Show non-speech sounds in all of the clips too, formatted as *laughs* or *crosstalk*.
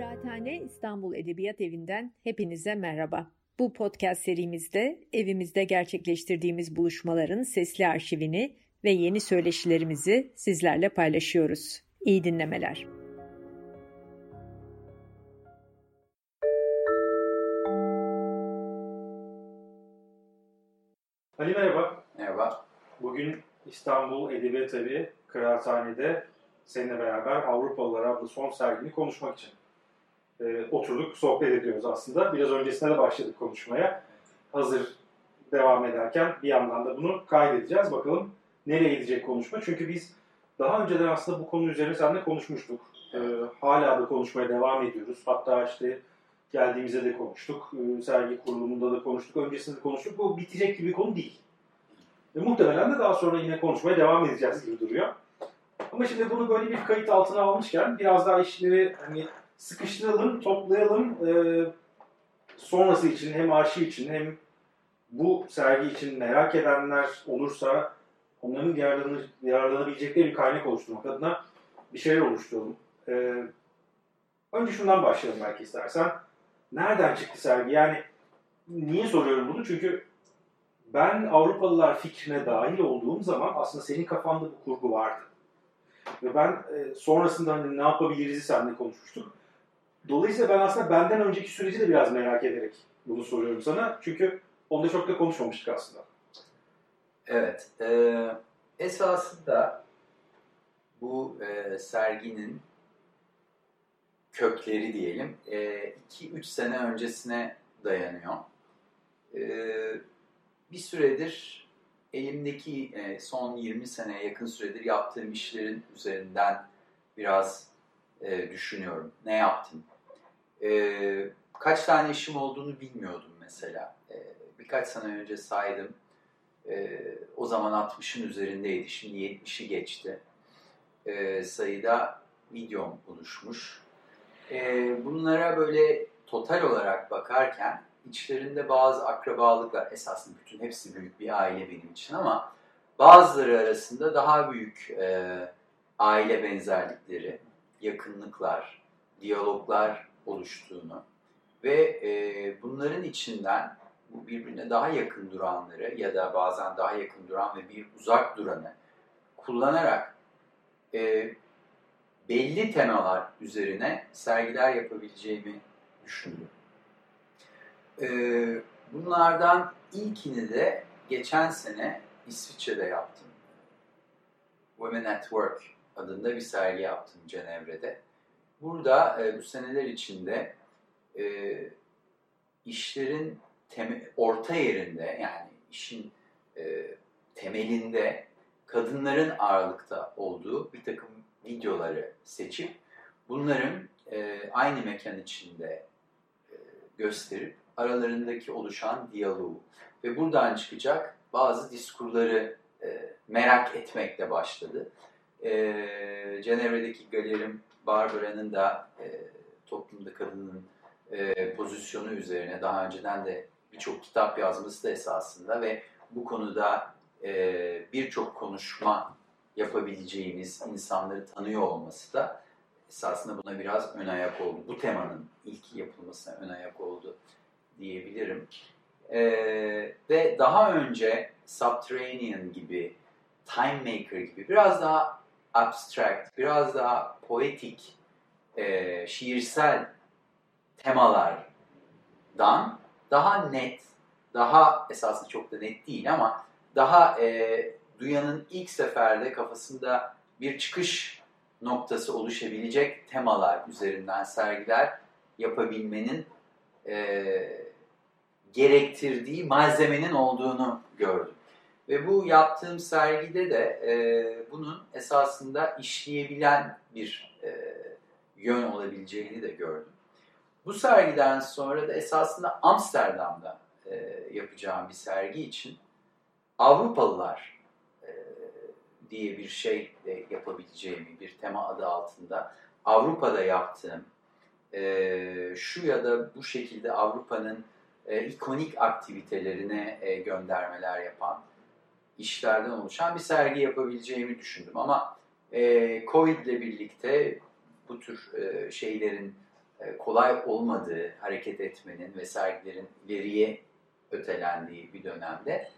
Kıraathane İstanbul Edebiyat Evi'nden hepinize merhaba. Bu podcast serimizde evimizde gerçekleştirdiğimiz buluşmaların sesli arşivini ve yeni söyleşilerimizi sizlerle paylaşıyoruz. İyi dinlemeler. Ali merhaba. Merhaba. Bugün İstanbul Edebiyat Evi Kıraathane'de seninle beraber Avrupalılar adlı son sergini konuşmak için e, oturduk, sohbet ediyoruz aslında. Biraz öncesinde de başladık konuşmaya. Hazır devam ederken bir yandan da bunu kaydedeceğiz. Bakalım nereye gidecek konuşma. Çünkü biz daha önceden aslında bu konu üzerine seninle konuşmuştuk. E, hala da konuşmaya devam ediyoruz. Hatta işte geldiğimizde de konuştuk. E, sergi kurulumunda da konuştuk. Öncesinde de konuştuk. Bu bitecek gibi bir konu değil. E, muhtemelen de daha sonra yine konuşmaya devam edeceğiz gibi duruyor. Ama şimdi bunu böyle bir kayıt altına almışken biraz daha işleri hani sıkıştıralım, toplayalım. E, sonrası için hem arşiv için hem bu sergi için merak edenler olursa onların yararlanır, yararlanabilecekleri bir kaynak oluşturmak adına bir şeyler oluşturalım. E, önce şundan başlayalım belki istersen. Nereden çıktı sergi? Yani niye soruyorum bunu? Çünkü ben Avrupalılar fikrine dahil olduğum zaman aslında senin kafanda bu kurgu vardı. Ve ben e, sonrasında hani ne yapabiliriz seninle konuşmuştuk. Dolayısıyla ben aslında benden önceki süreci de biraz merak ederek bunu soruyorum sana. Çünkü onda çok da konuşmamıştık aslında. Evet. E, esasında bu e, serginin kökleri diyelim 2-3 e, sene öncesine dayanıyor. E, bir süredir elimdeki e, son 20 seneye yakın süredir yaptığım işlerin üzerinden biraz e, düşünüyorum. Ne yaptım? E, kaç tane işim olduğunu bilmiyordum mesela. E, birkaç sene önce saydım. E, o zaman 60'ın üzerindeydi. Şimdi 70'i geçti. E, sayıda videom oluşmuş. E, bunlara böyle total olarak bakarken içlerinde bazı akrabalıklar, esasında bütün hepsi büyük bir aile benim için ama bazıları arasında daha büyük e, aile benzerlikleri, yakınlıklar, diyaloglar oluştuğunu ve e, bunların içinden bu birbirine daha yakın duranları ya da bazen daha yakın duran ve bir uzak duranı kullanarak e, belli temalar üzerine sergiler yapabileceğimi düşündüm. Ee, bunlardan ilkini de geçen sene İsviçre'de yaptım. Women at Work adında bir sergi yaptım Cenevre'de. Burada e, bu seneler içinde e, işlerin teme, orta yerinde yani işin e, temelinde kadınların ağırlıkta olduğu bir takım videoları seçip bunların e, aynı mekan içinde e, gösterip aralarındaki oluşan diyaloğu ve buradan çıkacak bazı diskurları e, merak etmekle başladı. E, Cenevre'deki galerim Barbara'nın da e, toplumda kadının e, pozisyonu üzerine daha önceden de birçok kitap yazması da esasında ve bu konuda e, birçok konuşma yapabileceğimiz insanları tanıyor olması da esasında buna biraz ön ayak oldu. Bu temanın ilk yapılmasına ön ayak oldu diyebilirim. E, ve daha önce Subterranean gibi, Time Maker gibi biraz daha abstract, biraz daha poetik, e, şiirsel temalardan daha net, daha esasında çok da net değil ama daha e, duyanın ilk seferde kafasında bir çıkış noktası oluşabilecek temalar üzerinden sergiler yapabilmenin e, gerektirdiği malzemenin olduğunu gördüm. Ve bu yaptığım sergide de e, bunun esasında işleyebilen bir e, yön olabileceğini de gördüm. Bu sergiden sonra da esasında Amsterdam'da e, yapacağım bir sergi için Avrupalılar e, diye bir şey de yapabileceğimi bir tema adı altında Avrupa'da yaptığım e, şu ya da bu şekilde Avrupa'nın e, ikonik aktivitelerine e, göndermeler yapan işlerden oluşan bir sergi yapabileceğimi düşündüm. Ama e, Covid ile birlikte bu tür e, şeylerin e, kolay olmadığı hareket etmenin ve sergilerin ileriye ötelendiği bir dönemde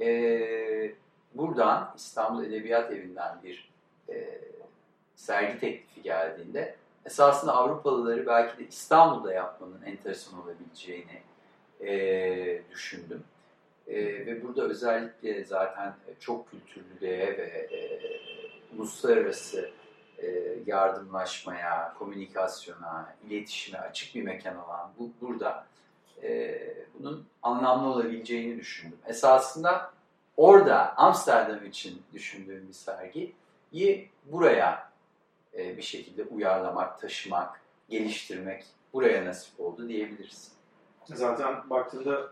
e, buradan İstanbul Edebiyat Evi'nden bir e, sergi teklifi geldiğinde esasında Avrupalıları belki de İstanbul'da yapmanın enteresan olabileceğini e, düşündüm. E, ve burada özellikle zaten çok kültürlülüğe ve e, uluslararası e, yardımlaşmaya, komünikasyona, iletişime açık bir mekan olan bu burada e, bunun anlamlı olabileceğini düşündüm. Esasında orada Amsterdam için düşündüğüm bir sergiyi buraya e, bir şekilde uyarlamak, taşımak, geliştirmek buraya nasip oldu diyebiliriz. Zaten baktığında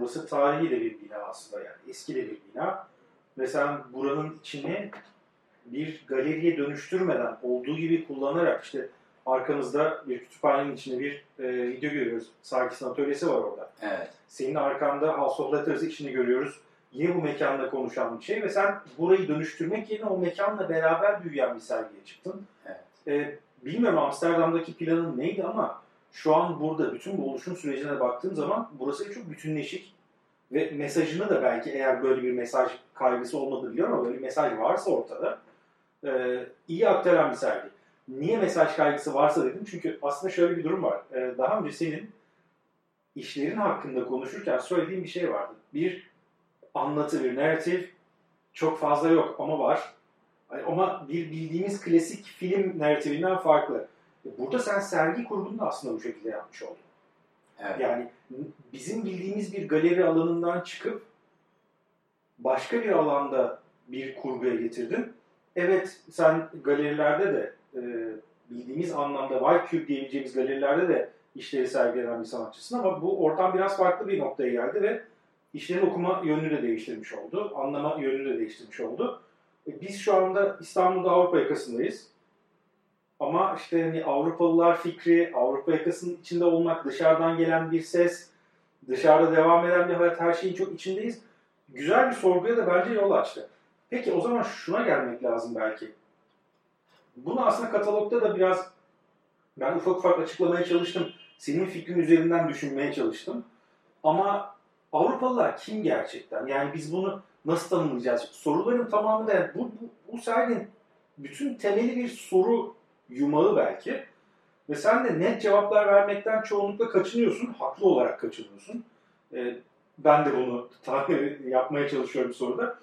burası tarihi de bir bina aslında yani eski de bir bina. Ve sen buranın içini bir galeriye dönüştürmeden olduğu gibi kullanarak işte arkamızda bir kütüphanenin içinde bir e, video görüyoruz. Sarkis'in atölyesi var orada. Evet. Senin arkanda House of Letters içini görüyoruz. Yine bu mekanda konuşan bir şey ve sen burayı dönüştürmek yerine o mekanla beraber büyüyen bir sergiye çıktın. Evet. E, bilmiyorum Amsterdam'daki planın neydi ama şu an burada bütün bu oluşum sürecine baktığım zaman burası çok bütünleşik ve mesajını da belki eğer böyle bir mesaj kaygısı olmadı biliyorum ama böyle bir mesaj varsa ortada e, iyi aktaran bir sergi. Niye mesaj kaygısı varsa dedim çünkü aslında şöyle bir durum var. E, daha önce senin işlerin hakkında konuşurken söylediğin bir şey vardı. Bir anlatı, bir narratif çok fazla yok ama var. Ama bir bildiğimiz klasik film narratifinden farklı. Burada sen sergi kurgunu da aslında bu şekilde yapmış oldun. Evet. Yani bizim bildiğimiz bir galeri alanından çıkıp başka bir alanda bir kurguya getirdin. Evet sen galerilerde de e, bildiğimiz anlamda Y-Cube diyebileceğimiz galerilerde de işleri sergilenen bir sanatçısın ama bu oradan biraz farklı bir noktaya geldi ve işlerin okuma yönünü de değiştirmiş oldu. Anlama yönünü de değiştirmiş oldu. E, biz şu anda İstanbul'da Avrupa yakasındayız. Ama işte hani Avrupalılar fikri, Avrupa yakasının içinde olmak, dışarıdan gelen bir ses, dışarıda devam eden bir hayat, her şeyin çok içindeyiz. Güzel bir sorguya da bence yol açtı. Peki o zaman şuna gelmek lazım belki. Bunu aslında katalogda da biraz ben ufak ufak açıklamaya çalıştım. Senin fikrin üzerinden düşünmeye çalıştım. Ama Avrupalılar kim gerçekten? Yani biz bunu nasıl tanımlayacağız? Soruların tamamı da bu, bu, bu serginin bütün temeli bir soru yumağı belki. Ve sen de net cevaplar vermekten çoğunlukla kaçınıyorsun. Haklı olarak kaçınıyorsun. Ee, ben de bunu *laughs* yapmaya çalışıyorum soruda.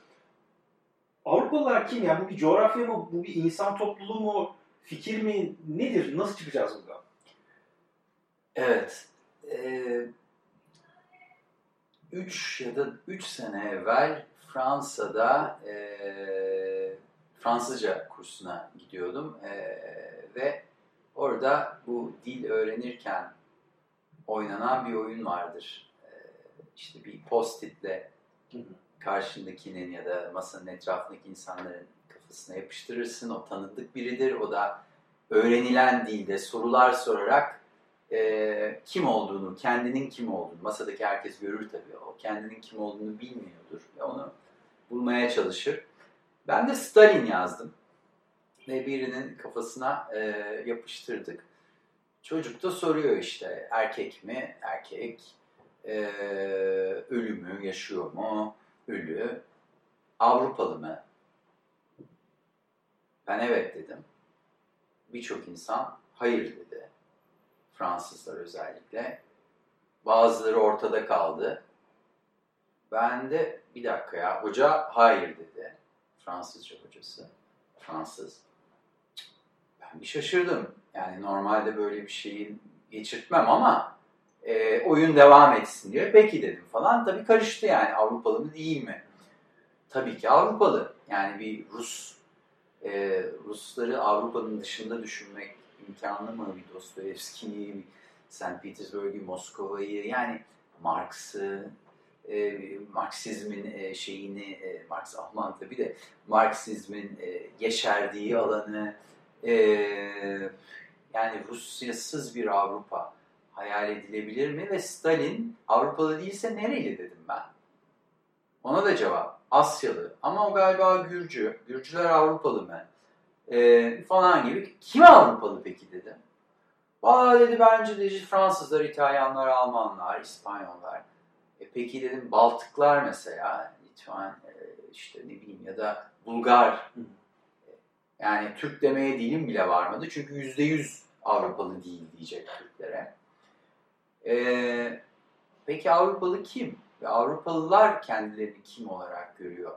Avrupalılar kim? Yani bu bir coğrafya mı? Bu bir insan topluluğu mu? Fikir mi? Nedir? Nasıl çıkacağız buradan? Evet. Ee, üç ya da üç sene evvel Fransa'da e, Fransızca kursuna gidiyordum e, ve orada bu dil öğrenirken oynanan bir oyun vardır. E, işte bir post-itle karşındakinin ya da masanın etrafındaki insanların kafasına yapıştırırsın. O tanıdık biridir. O da öğrenilen dilde sorular sorarak e, kim olduğunu, kendinin kim olduğunu, masadaki herkes görür tabii o, kendinin kim olduğunu bilmiyordur ve onu bulmaya çalışır. Ben de Stalin yazdım ve birinin kafasına e, yapıştırdık. Çocuk da soruyor işte erkek mi, erkek, e, ölü yaşıyor mu, ölü, Avrupalı mı? Ben evet dedim. Birçok insan hayır dedi. Fransızlar özellikle. Bazıları ortada kaldı. Ben de bir dakika ya hoca hayır dedi. Fransızca hocası. Fransız. Bir şaşırdım. Yani normalde böyle bir şeyi geçirtmem ama e, oyun devam etsin diye peki dedim falan. Tabii karıştı yani Avrupalı mı değil mi? Tabii ki Avrupalı. Yani bir Rus e, Rusları Avrupa'nın dışında düşünmek imkanlı mı? Bir Dostoyevski'yi, St. Petersburg'u, Moskova'yı yani Marx'ı, e, Marksizmin e, şeyini, e, Marx Alman tabii de Marksizmin e, yeşerdiği alanı, e, yani Rusyasız bir Avrupa hayal edilebilir mi? Ve Stalin Avrupalı değilse nereli dedim ben. Ona da cevap Asyalı ama o galiba Gürcü. Gürcüler Avrupalı mı? E, falan gibi. Kim Avrupalı peki dedim. Valla dedi bence dedi Fransızlar, İtalyanlar, Almanlar, İspanyollar. E peki dedim Baltıklar mesela, Litvan, e, işte ne bileyim ya da Bulgar. Yani Türk demeye dilim bile varmadı. Çünkü yüzde yüz Avrupalı değil diyecek Türklere. E, peki Avrupalı kim? Ve Avrupalılar kendilerini kim olarak görüyor?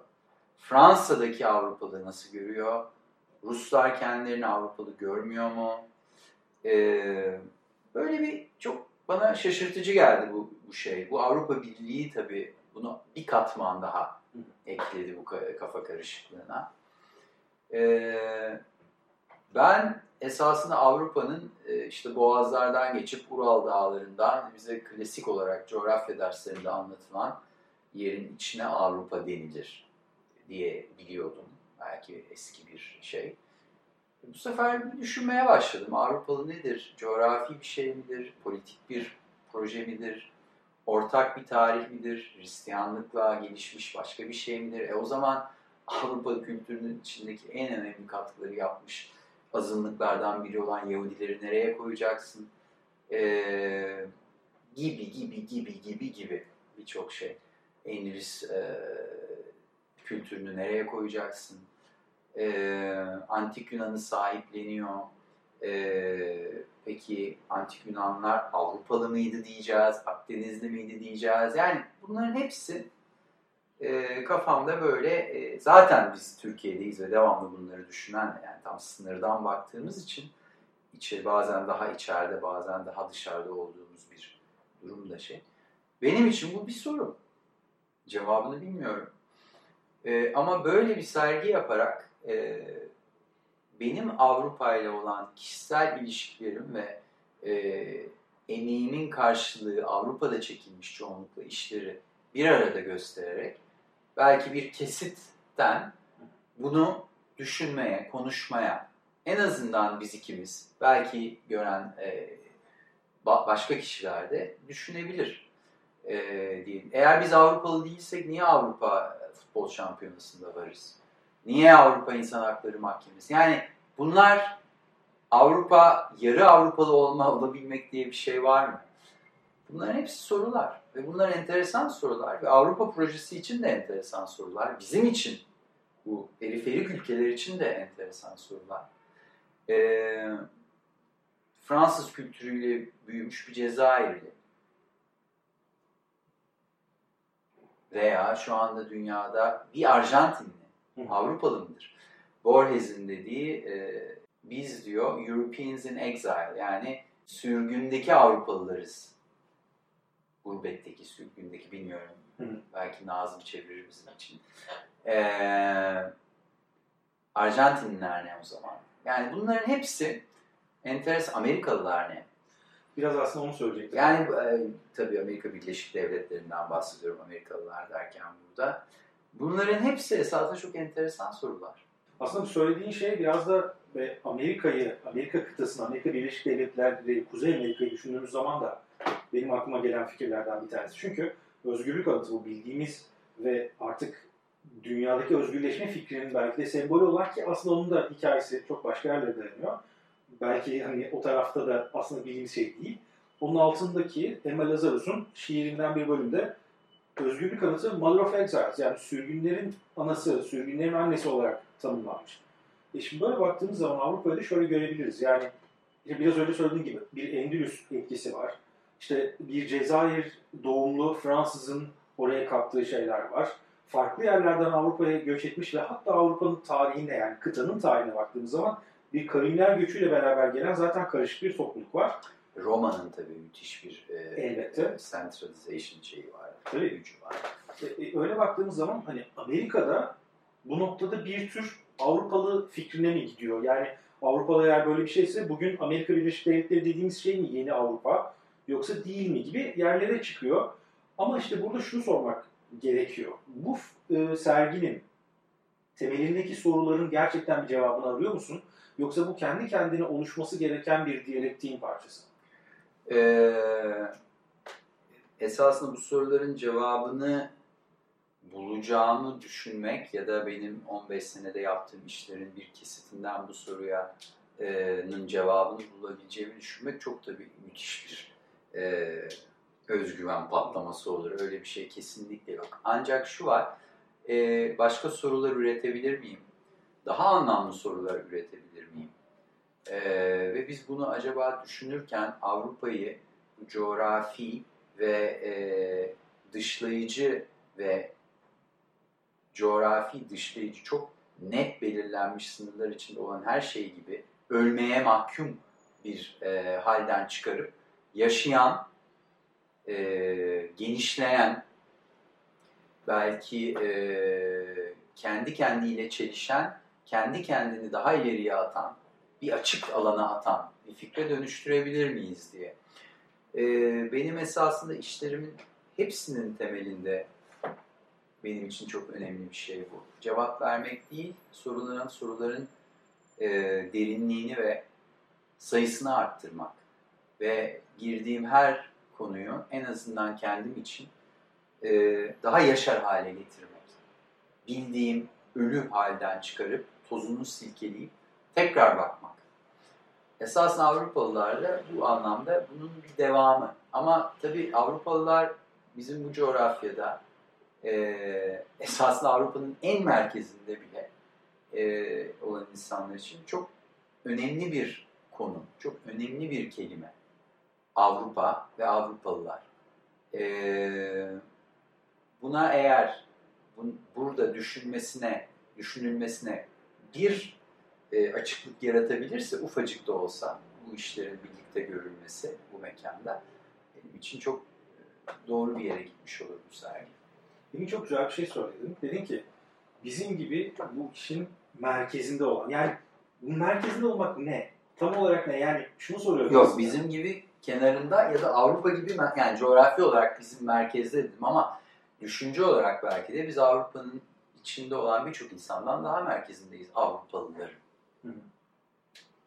Fransa'daki Avrupalı nasıl görüyor? Ruslar kendilerini Avrupalı görmüyor mu? Ee, böyle bir çok bana şaşırtıcı geldi bu, bu şey. Bu Avrupa Birliği tabii bunu bir katman daha ekledi bu kafa karışıklığına. Ee, ben esasında Avrupa'nın e, işte boğazlardan geçip Ural dağlarından bize klasik olarak coğrafya derslerinde anlatılan yerin içine Avrupa denilir diye biliyordum. Belki eski bir şey. Bu sefer bir düşünmeye başladım. Avrupalı nedir? Coğrafi bir şey midir? Politik bir proje midir? Ortak bir tarih midir? Hristiyanlıkla gelişmiş başka bir şey midir? E o zaman Avrupa kültürünün içindeki en önemli katkıları yapmış azınlıklardan biri olan Yahudileri nereye koyacaksın? Ee, gibi gibi gibi gibi gibi birçok şey. Endülüs e, kültürünü nereye koyacaksın? Ee, Antik Yunan'ı sahipleniyor. Ee, peki Antik Yunanlar Avrupalı mıydı diyeceğiz, Akdenizli miydi diyeceğiz. Yani bunların hepsi e, kafamda böyle e, zaten biz Türkiye'deyiz ve devamlı bunları düşünen yani tam sınırdan baktığımız için içeri bazen daha içeride bazen daha dışarıda olduğumuz bir durumda şey. Benim için bu bir soru. Cevabını bilmiyorum. E, ama böyle bir sergi yaparak e, benim Avrupa ile olan kişisel ilişkilerim ve e, emeğimin karşılığı Avrupa'da çekilmiş çoğunlukla işleri bir arada göstererek belki bir kesitten bunu düşünmeye, konuşmaya, en azından biz ikimiz, belki gören e, başka kişiler de düşünebilir e, diyeyim. Eğer biz Avrupalı değilsek niye Avrupa futbol şampiyonasında varız? Niye Avrupa İnsan Hakları Mahkemesi? Yani bunlar Avrupa, yarı Avrupalı olma, olabilmek diye bir şey var mı? Bunların hepsi sorular ve bunlar enteresan sorular ve Avrupa projesi için de enteresan sorular. Bizim için, bu periferik ülkeler için de enteresan sorular. Ee, Fransız kültürüyle büyümüş bir Cezayirli veya şu anda dünyada bir Arjantinli, Avrupalı mıdır? Borges'in dediği e, biz diyor Europeans in Exile yani sürgündeki Avrupalılarız gurbetteki, sürgündeki bilmiyorum. Hı. Belki Nazım çevirir bizim için. Ee, Arjantinliler ne o zaman? Yani bunların hepsi enteresan. Amerikalılar ne? Biraz aslında onu söyleyecektim. Yani e, tabii Amerika Birleşik Devletleri'nden bahsediyorum Amerikalılar derken burada. Bunların hepsi esasında çok enteresan sorular. Aslında söylediğin şey biraz da Amerika'yı, Amerika kıtasını, Amerika Birleşik Devletleri, Kuzey Amerika'yı düşündüğümüz zaman da benim aklıma gelen fikirlerden bir tanesi. Çünkü özgürlük anıtı bu bildiğimiz ve artık dünyadaki özgürleşme fikrinin belki de sembolü olarak ki aslında onun da hikayesi çok başka yerlere dayanıyor. Belki hani o tarafta da aslında bildiğimiz şey değil. Onun altındaki Emma Lazarus'un şiirinden bir bölümde özgürlük anıtı Mother of Exiles yani sürgünlerin anası, sürgünlerin annesi olarak tanımlanmış. E şimdi böyle baktığımız zaman Avrupa'da şöyle görebiliriz. Yani biraz önce söylediğim gibi bir Endülüs etkisi var. İşte bir Cezayir doğumlu Fransızın oraya kattığı şeyler var. Farklı yerlerden Avrupa'ya göç etmiş ve hatta Avrupa'nın tarihine yani kıtanın tarihine baktığımız zaman bir kavimler göçüyle beraber gelen zaten karışık bir topluluk var. Roma'nın tabii müthiş bir e, Elbette. E, centralization şeyi var. Tabii. Gücü var. E, e, öyle baktığımız zaman hani Amerika'da bu noktada bir tür Avrupalı fikrine mi gidiyor? Yani Avrupa'da eğer böyle bir şeyse bugün Amerika Birleşik Devletleri dediğimiz şey mi yeni Avrupa? Yoksa değil mi gibi yerlere çıkıyor. Ama işte burada şunu sormak gerekiyor. Bu e, serginin temelindeki soruların gerçekten bir cevabını arıyor musun? Yoksa bu kendi kendine oluşması gereken bir diyalektiğin parçası Ee, esasında bu soruların cevabını bulacağımı düşünmek ya da benim 15 senede yaptığım işlerin bir kesitinden bu soruya Avrupa'nın cevabını bulabileceğimi düşünmek çok tabii müthiş bir e, özgüven patlaması olur. Öyle bir şey kesinlikle yok. Ancak şu var, e, başka sorular üretebilir miyim? Daha anlamlı sorular üretebilir miyim? E, ve biz bunu acaba düşünürken Avrupa'yı coğrafi ve e, dışlayıcı ve coğrafi dışlayıcı çok net belirlenmiş sınırlar içinde olan her şey gibi ölmeye mahkum bir e, halden çıkarıp yaşayan, e, genişleyen, belki e, kendi kendiyle çelişen, kendi kendini daha ileriye atan, bir açık alana atan bir fikre dönüştürebilir miyiz diye. E, benim esasında işlerimin hepsinin temelinde benim için çok önemli bir şey bu. Cevap vermek değil, soruların soruların e, derinliğini ve sayısını arttırmak ve girdiğim her konuyu en azından kendim için e, daha yaşar hale getirmek. Bildiğim ölü halden çıkarıp tozunu silkeleyip tekrar bakmak. Esasında Avrupalılar da bu anlamda bunun bir devamı. Ama tabii Avrupalılar bizim bu coğrafyada e, esasında Avrupa'nın en merkezinde bile e, olan insanlar için çok önemli bir konu, çok önemli bir kelime. Avrupa ve Avrupalılar. E, buna eğer bun, burada düşünmesine, düşünülmesine bir e, açıklık yaratabilirse, ufacık da olsa bu işlerin birlikte görülmesi bu mekanda benim için çok doğru bir yere gitmiş olur bu sergi. Demin çok güzel bir şey söyledin. Dedin ki bizim gibi bu işin merkezinde olan. Yani merkezinde olmak ne? Tam olarak ne? Yani şunu soruyorum. Yok aslında. bizim gibi kenarında ya da Avrupa gibi yani coğrafi olarak bizim merkezde dedim ama düşünce olarak belki de biz Avrupa'nın içinde olan birçok insandan daha merkezindeyiz Avrupalıların. Hı.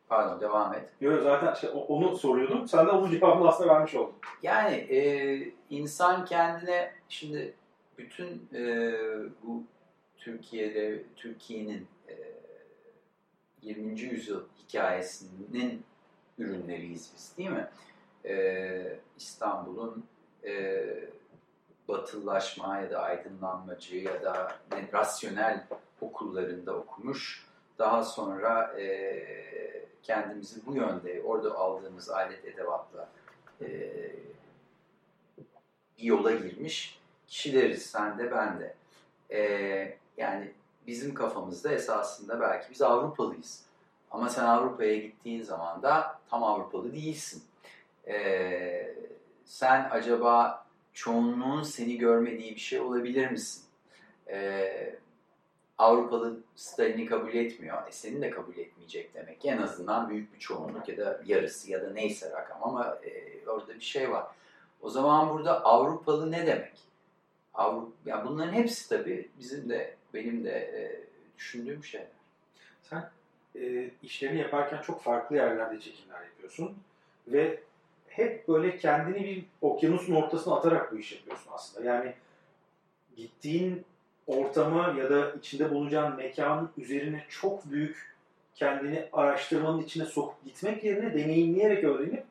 Pardon devam et. Yok zaten işte onu soruyordum. Sen de onun cevabını aslında vermiş oldun. Yani e, insan kendine şimdi bütün e, bu Türkiye'de Türkiye'nin e, 20. yüzyıl hikayesinin ürünleriyiz biz değil mi? E, İstanbul'un e, batılılaşma ya da aydınlanmacı ya da ne, rasyonel okullarında okumuş. Daha sonra e, kendimizi bu yönde orada aldığımız alet edevatla e, bir yola girmiş kişileriz. Sen de ben de. E, yani bizim kafamızda esasında belki biz Avrupalıyız. Ama sen Avrupa'ya gittiğin zaman da tam Avrupalı değilsin. Ee, sen acaba çoğunluğun seni görmediği bir şey olabilir misin? Ee, Avrupalı Stalin'i kabul etmiyor. E seni de kabul etmeyecek demek. En azından büyük bir çoğunluk ya da yarısı ya da neyse rakam ama e, orada bir şey var. O zaman burada Avrupalı ne demek? Avrupa, yani bunların hepsi tabii bizim de benim de e, düşündüğüm şeyler. Sen e, işlerini yaparken çok farklı yerlerde çekimler yapıyorsun ve hep böyle kendini bir okyanusun ortasına atarak bu iş yapıyorsun aslında. Yani gittiğin ortama ya da içinde bulunacağın mekanın üzerine çok büyük kendini araştırmanın içine sokup gitmek yerine deneyimleyerek öğrenip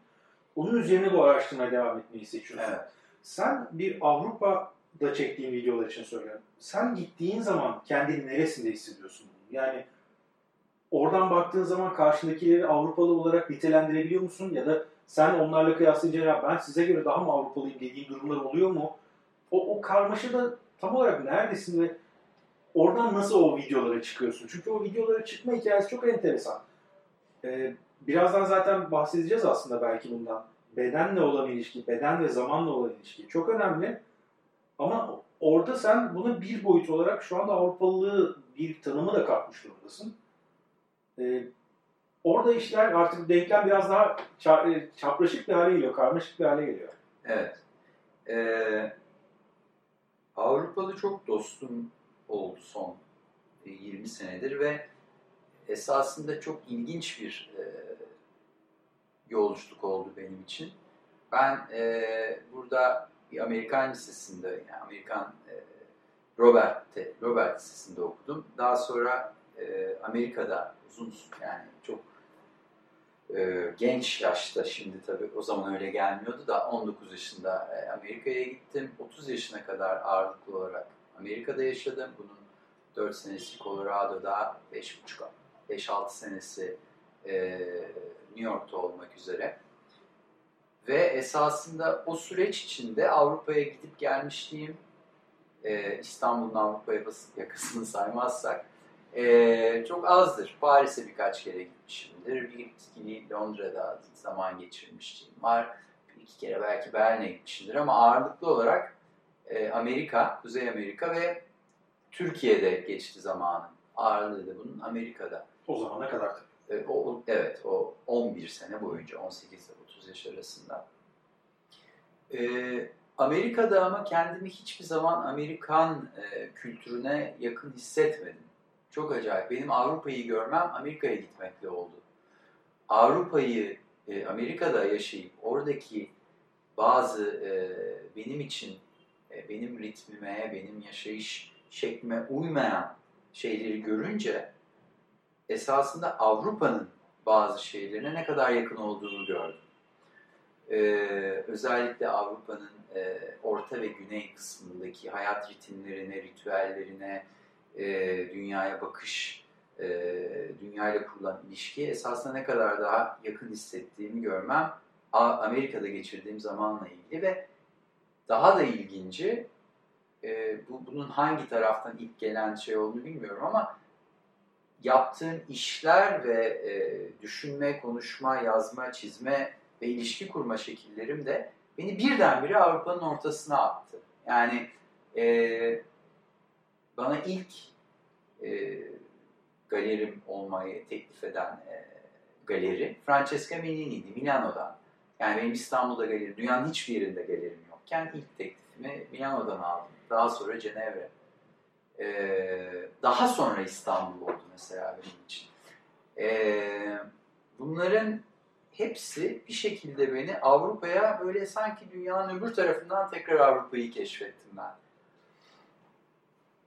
onun üzerine bu araştırmaya devam etmeyi seçiyorsun. Evet. Sen bir Avrupa'da çektiğin videolar için söylüyorum. Sen gittiğin zaman kendini neresinde hissediyorsun? Yani oradan baktığın zaman karşındakileri Avrupalı olarak nitelendirebiliyor musun? Ya da sen onlarla kıyaslayınca ya ben size göre daha mı Avrupalıyım dediğin durumlar oluyor mu? O, o karmaşada tam olarak neredesin ve oradan nasıl o videolara çıkıyorsun? Çünkü o videolara çıkma hikayesi çok enteresan. Ee, birazdan zaten bahsedeceğiz aslında belki bundan. Bedenle olan ilişki, beden ve zamanla olan ilişki çok önemli. Ama orada sen bunu bir boyut olarak şu anda Avrupalılığı bir tanımı da katmış durumdasın. Ee, orada işler artık denklem biraz daha e, çapraşık bir hale geliyor, karmaşık bir hale geliyor. Evet. Ee, Avrupalı çok dostum oldu son 20 e, senedir ve esasında çok ilginç bir e, yolculuk oldu benim için. Ben e, burada bir Amerikan lisesinde, yani Amerikan e, Robert, Robert Lisesi'nde okudum. Daha sonra e, Amerika'da uzun yani çok e, genç yaşta şimdi tabii o zaman öyle gelmiyordu da 19 yaşında e, Amerika'ya gittim. 30 yaşına kadar ağırlıklı olarak Amerika'da yaşadım. Bunun 4 senesi Colorado'da, 5,5-6 senesi e, New York'ta olmak üzere. Ve esasında o süreç içinde Avrupa'ya gidip gelmişliğim, e, İstanbul'un Avrupa yakasını saymazsak, e, çok azdır. Paris'e birkaç kere gitmişimdir. Bir iki Londra'da zaman geçirmiştim var. Bir iki kere belki Berlin'e gitmişimdir ama ağırlıklı olarak e, Amerika, Kuzey Amerika ve Türkiye'de geçti zamanım. Ağırlığı da bunun Amerika'da. O zamana kadar. E, o, evet, o 11 sene boyunca, 18 ile 30 yaş arasında. E, Amerika'da ama kendimi hiçbir zaman Amerikan e, kültürüne yakın hissetmedim. Çok acayip. Benim Avrupa'yı görmem Amerika'ya gitmekle oldu. Avrupa'yı e, Amerika'da yaşayıp oradaki bazı e, benim için, e, benim ritmime, benim yaşayış şeklime uymayan şeyleri görünce esasında Avrupa'nın bazı şeylerine ne kadar yakın olduğunu gördüm. Ee, özellikle Avrupa'nın e, orta ve güney kısmındaki hayat ritimlerine, ritüellerine, e, dünyaya bakış, e, dünyayla kurulan ilişki esasında ne kadar daha yakın hissettiğimi görmem Amerika'da geçirdiğim zamanla ilgili ve daha da ilginci e, bu, bunun hangi taraftan ilk gelen şey olduğunu bilmiyorum ama yaptığım işler ve e, düşünme, konuşma, yazma, çizme ve ilişki kurma şekillerim de beni birdenbire Avrupa'nın ortasına attı. Yani e, bana ilk e, galerim olmayı teklif eden e, galeri Francesca Menini'ydi Milano'dan. Yani benim İstanbul'da galeri, dünyanın hiçbir yerinde galerim yokken ilk teklifimi Milano'dan aldım. Daha sonra Cenevre. Ee, daha sonra İstanbul oldu mesela benim için. Ee, bunların hepsi bir şekilde beni Avrupa'ya böyle sanki dünyanın öbür tarafından tekrar Avrupa'yı keşfettim ben.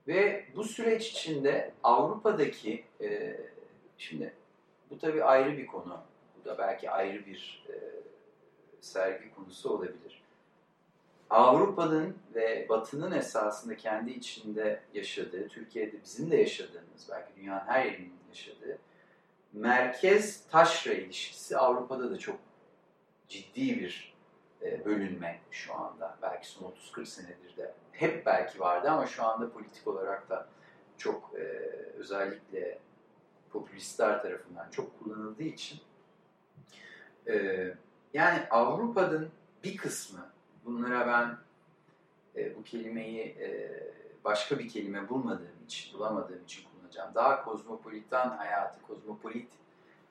Ve bu süreç içinde Avrupa'daki, e, şimdi bu tabii ayrı bir konu, bu da belki ayrı bir e, sergi konusu olabilir. Avrupa'nın ve Batı'nın esasında kendi içinde yaşadığı, Türkiye'de bizim de yaşadığımız, belki dünyanın her yerinin yaşadığı merkez taşra ilişkisi Avrupa'da da çok ciddi bir e, bölünme şu anda. Belki son 30-40 senedir de hep belki vardı ama şu anda politik olarak da çok e, özellikle popülistler tarafından çok kullanıldığı için e, yani Avrupa'nın bir kısmı bunlara ben e, bu kelimeyi e, başka bir kelime bulmadığım için, bulamadığım için kullanacağım. Daha kozmopolitan hayatı, kozmopolit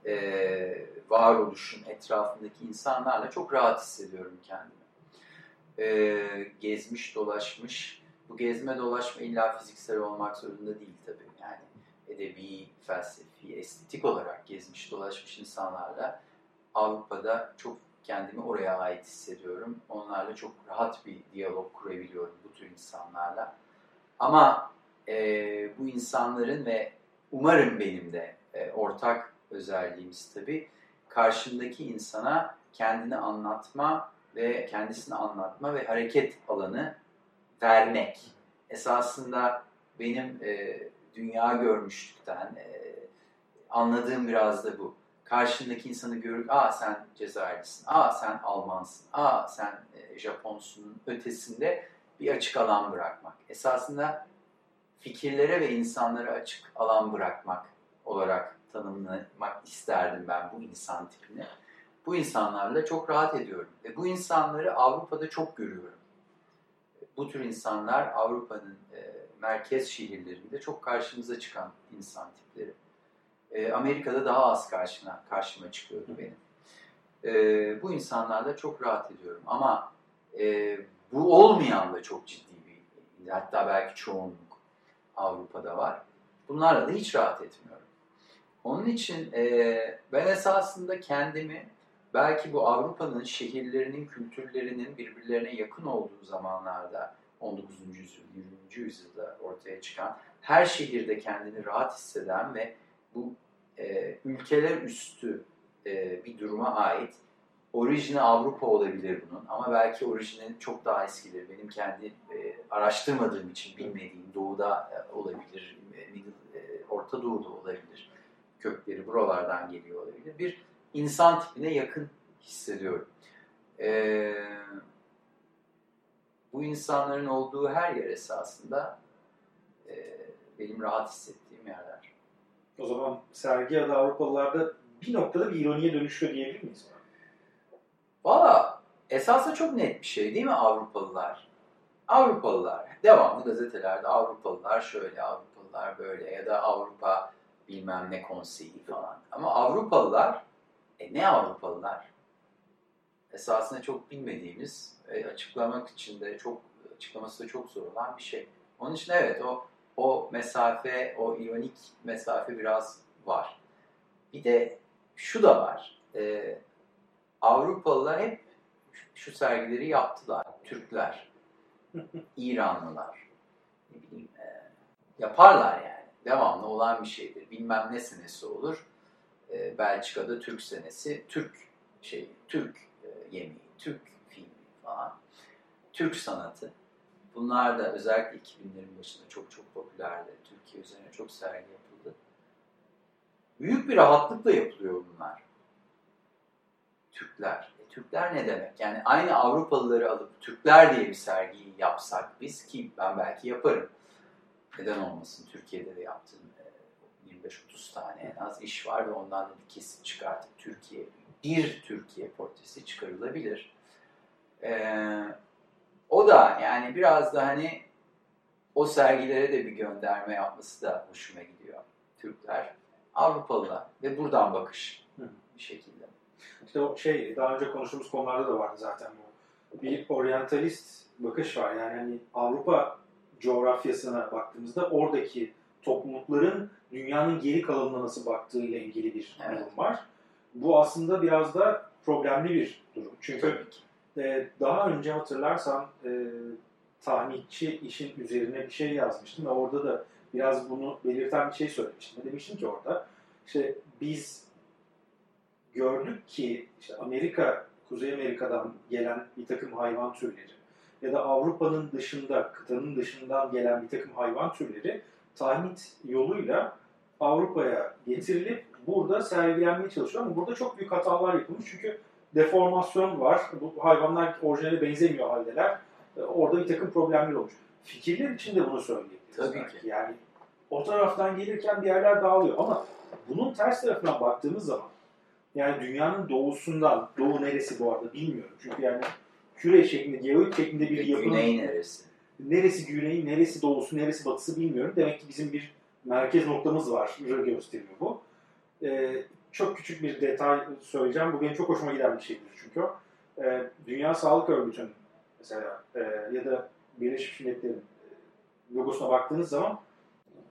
e, varoluşun etrafındaki insanlarla çok rahat hissediyorum kendimi. E, gezmiş, dolaşmış. Bu gezme dolaşma illa fiziksel olmak zorunda değil tabii. Yani edebi, felsefi, estetik olarak gezmiş, dolaşmış insanlarla Avrupa'da çok kendimi oraya ait hissediyorum. Onlarla çok rahat bir diyalog kurabiliyorum bu tür insanlarla. Ama e, bu insanların ve umarım benim de e, ortak özelliğimiz tabii karşındaki insana kendini anlatma ve kendisini anlatma ve hareket alanı vermek. Esasında benim e, dünya görmüşlükten e, anladığım biraz da bu karşındaki insanı görüp aa sen Cezayirlisin, aa sen Almansın, aa sen e, Japonsun ötesinde bir açık alan bırakmak. Esasında fikirlere ve insanlara açık alan bırakmak olarak tanımlamak isterdim ben bu insan tipini. Bu insanlarla çok rahat ediyorum ve bu insanları Avrupa'da çok görüyorum. Bu tür insanlar Avrupa'nın e, merkez şehirlerinde çok karşımıza çıkan insan tipleri. E, Amerika'da daha az karşına, karşıma çıkıyordu benim. E, bu insanlarla çok rahat ediyorum. Ama e, bu olmayan da çok ciddi bir, hatta belki çoğunluk Avrupa'da var. Bunlarla da hiç rahat etmiyorum. Onun için e, ben esasında kendimi belki bu Avrupa'nın şehirlerinin, kültürlerinin birbirlerine yakın olduğu zamanlarda 19. yüzyıl, 20. yüzyılda ortaya çıkan her şehirde kendini rahat hisseden ve bu e, ülkeler üstü e, bir duruma ait. Orijini Avrupa olabilir bunun ama belki orijini çok daha eskidir. Benim kendi e, araştırmadığım için bilmediğim doğuda e, olabilir, e, e, Orta Doğu'da olabilir. Kökleri buralardan geliyor olabilir. Bir insan tipine yakın hissediyorum. E, bu insanların olduğu her yer esasında e, benim rahat hissettiğim yerler. O zaman sergi ya da Avrupalılarda bir noktada bir ironiye dönüşüyor diyebilir miyiz? Valla esasında çok net bir şey değil mi Avrupalılar? Avrupalılar, devamlı gazetelerde Avrupalılar şöyle, Avrupalılar böyle ya da Avrupa bilmem ne konseyi falan. Ama Avrupalılar, e ne Avrupalılar? Esasında çok bilmediğimiz, e, açıklamak için de çok, açıklaması da çok zor olan bir şey. Onun için evet o o mesafe, o iyonik mesafe biraz var. Bir de şu da var. E, Avrupalılar hep şu sergileri yaptılar. Türkler, *laughs* İranlılar, ne bileyim, e, yaparlar yani. Devamlı olan bir şeydir. Bilmem ne senesi olur. E, Belçika'da Türk senesi, Türk şey, Türk e, yemeği, Türk filmi falan. Türk sanatı. Bunlar da özellikle 2000'lerin başında çok çok popülerdi. Türkiye üzerine çok sergi yapıldı. Büyük bir rahatlıkla yapılıyor bunlar. Türkler. E, Türkler ne demek? Yani aynı Avrupalıları alıp Türkler diye bir sergiyi yapsak biz ki ben belki yaparım. Neden olmasın? Türkiye'de de yaptığım 25-30 tane en az iş var ve ondan da bir kesit çıkartıp Türkiye, bir Türkiye portresi çıkarılabilir. Ee, o da yani biraz da hani o sergilere de bir gönderme yapması da hoşuma gidiyor. Türkler, Avrupalılar ve buradan bakış bir şekilde. İşte o şey daha önce konuştuğumuz konularda da vardı zaten bu. Bir oryantalist bakış var. Yani hani Avrupa coğrafyasına baktığımızda oradaki toplulukların dünyanın geri kalanına nasıl baktığıyla ilgili bir evet. durum var. Bu aslında biraz da problemli bir durum. Çünkü e, daha önce hatırlarsan e, tahnitçi işin üzerine bir şey yazmıştım ve orada da biraz bunu belirten bir şey söylemiştim. Demiştim ki orada işte biz gördük ki işte Amerika, Kuzey Amerika'dan gelen bir takım hayvan türleri ya da Avrupa'nın dışında, kıtanın dışından gelen bir takım hayvan türleri tahnit yoluyla Avrupa'ya getirilip burada sergilenmeye çalışıyor ama burada çok büyük hatalar yapılmış çünkü deformasyon var. Bu hayvanlar orijinale benzemiyor haldeler. E, orada bir takım problemler olmuş. Fikirler için de bunu söyleyebiliriz. Tabii belki. ki. Yani o taraftan gelirken bir yerler dağılıyor ama bunun ters tarafına baktığımız zaman yani dünyanın doğusundan, doğu neresi bu arada bilmiyorum. Çünkü yani küre şeklinde, geoid şeklinde bir yapı. Güney neresi? Neresi güneyi, neresi doğusu, neresi batısı bilmiyorum. Demek ki bizim bir merkez noktamız var gösteriyor bu. Ee, çok küçük bir detay söyleyeceğim. Bu benim çok hoşuma giden bir şeydir çünkü. Ee, Dünya Sağlık Örgütü'nün mesela e, ya da Birleşmiş Milletler'in e, logosuna baktığınız zaman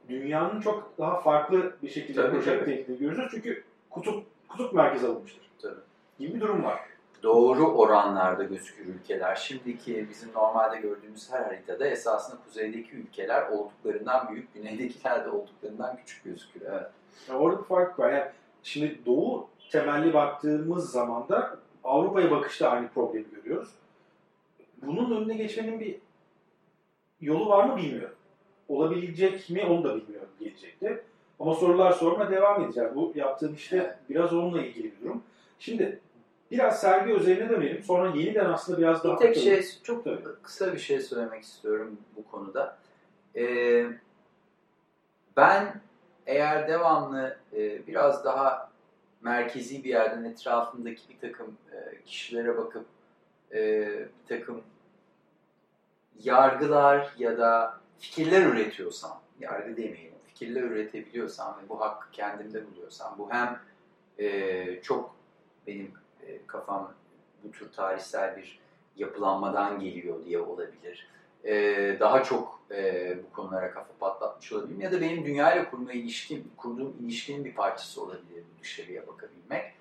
dünyanın çok daha farklı bir şekilde projekte edildiğini görüyoruz. Çünkü kutup kutup merkez alınmıştır. Tabii. Gibi bir durum var. Doğru oranlarda gözükür ülkeler. Şimdiki bizim normalde gördüğümüz her haritada esasında kuzeydeki ülkeler olduklarından büyük, güneydekiler de olduklarından küçük gözükür. Evet. Yani orada bir fark var. Yani şimdi doğu temelli baktığımız zaman da Avrupa'ya bakışta aynı problemi görüyoruz. Bunun önüne geçmenin bir yolu var mı bilmiyorum. Olabilecek mi onu da bilmiyorum gelecekte. Ama sorular sorma devam edeceğiz. Bu yaptığım işte evet. biraz onunla ilgili bir durum. Şimdi biraz sergi özeline dönelim. Sonra yeniden aslında biraz daha... Bir tek şey, çok Tabii. kısa bir şey söylemek istiyorum bu konuda. Ee, ben eğer devamlı e, biraz daha merkezi bir yerden etrafındaki bir takım e, kişilere bakıp e, bir takım yargılar ya da fikirler üretiyorsam, yargı demeyelim, fikirler üretebiliyorsam ve bu hakkı kendimde buluyorsam, bu hem e, çok benim kafam bu tür tarihsel bir yapılanmadan geliyor diye olabilir. E, daha çok e, bu konulara kafa patlatmış olabilirim ya da benim dünyayla kurma ilişkim, kurduğum ilişkinin bir parçası olabilir bu dışarıya bakabilmek.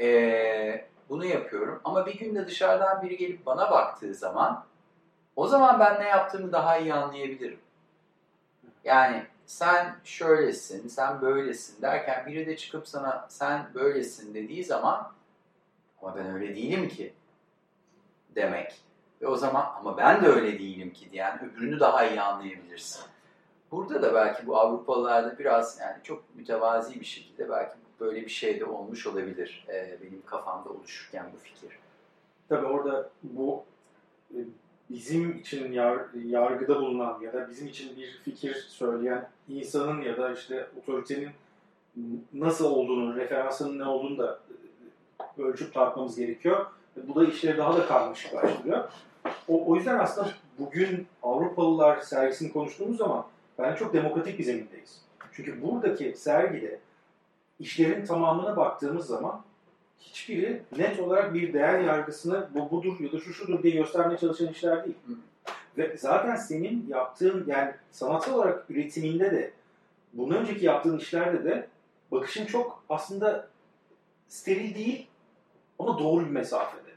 E, bunu yapıyorum ama bir günde dışarıdan biri gelip bana baktığı zaman o zaman ben ne yaptığımı daha iyi anlayabilirim. Yani sen şöylesin, sen böylesin derken biri de çıkıp sana sen böylesin dediği zaman ama ben öyle değilim ki demek. Ve o zaman ama ben de öyle değilim ki diyen öbürünü daha iyi anlayabilirsin. Burada da belki bu Avrupalılarda biraz yani çok mütevazi bir şekilde belki böyle bir şey de olmuş olabilir e, benim kafamda oluşurken bu fikir. Tabii orada bu e, bizim için yar, yargıda bulunan ya da bizim için bir fikir söyleyen insanın ya da işte otoritenin nasıl olduğunu, referansının ne olduğunu da e, ölçüp tartmamız gerekiyor. Bu da işleri daha da karmaşıklaştırıyor. O, o yüzden aslında bugün Avrupalılar sergisini konuştuğumuz zaman bence çok demokratik bir zemindeyiz. Çünkü buradaki sergide işlerin tamamına baktığımız zaman hiçbiri net olarak bir değer yargısını bu budur ya da şu şudur diye göstermeye çalışan işler değil. Ve zaten senin yaptığın yani sanatsal olarak üretiminde de bundan önceki yaptığın işlerde de bakışın çok aslında steril değil ama doğru bir mesafede.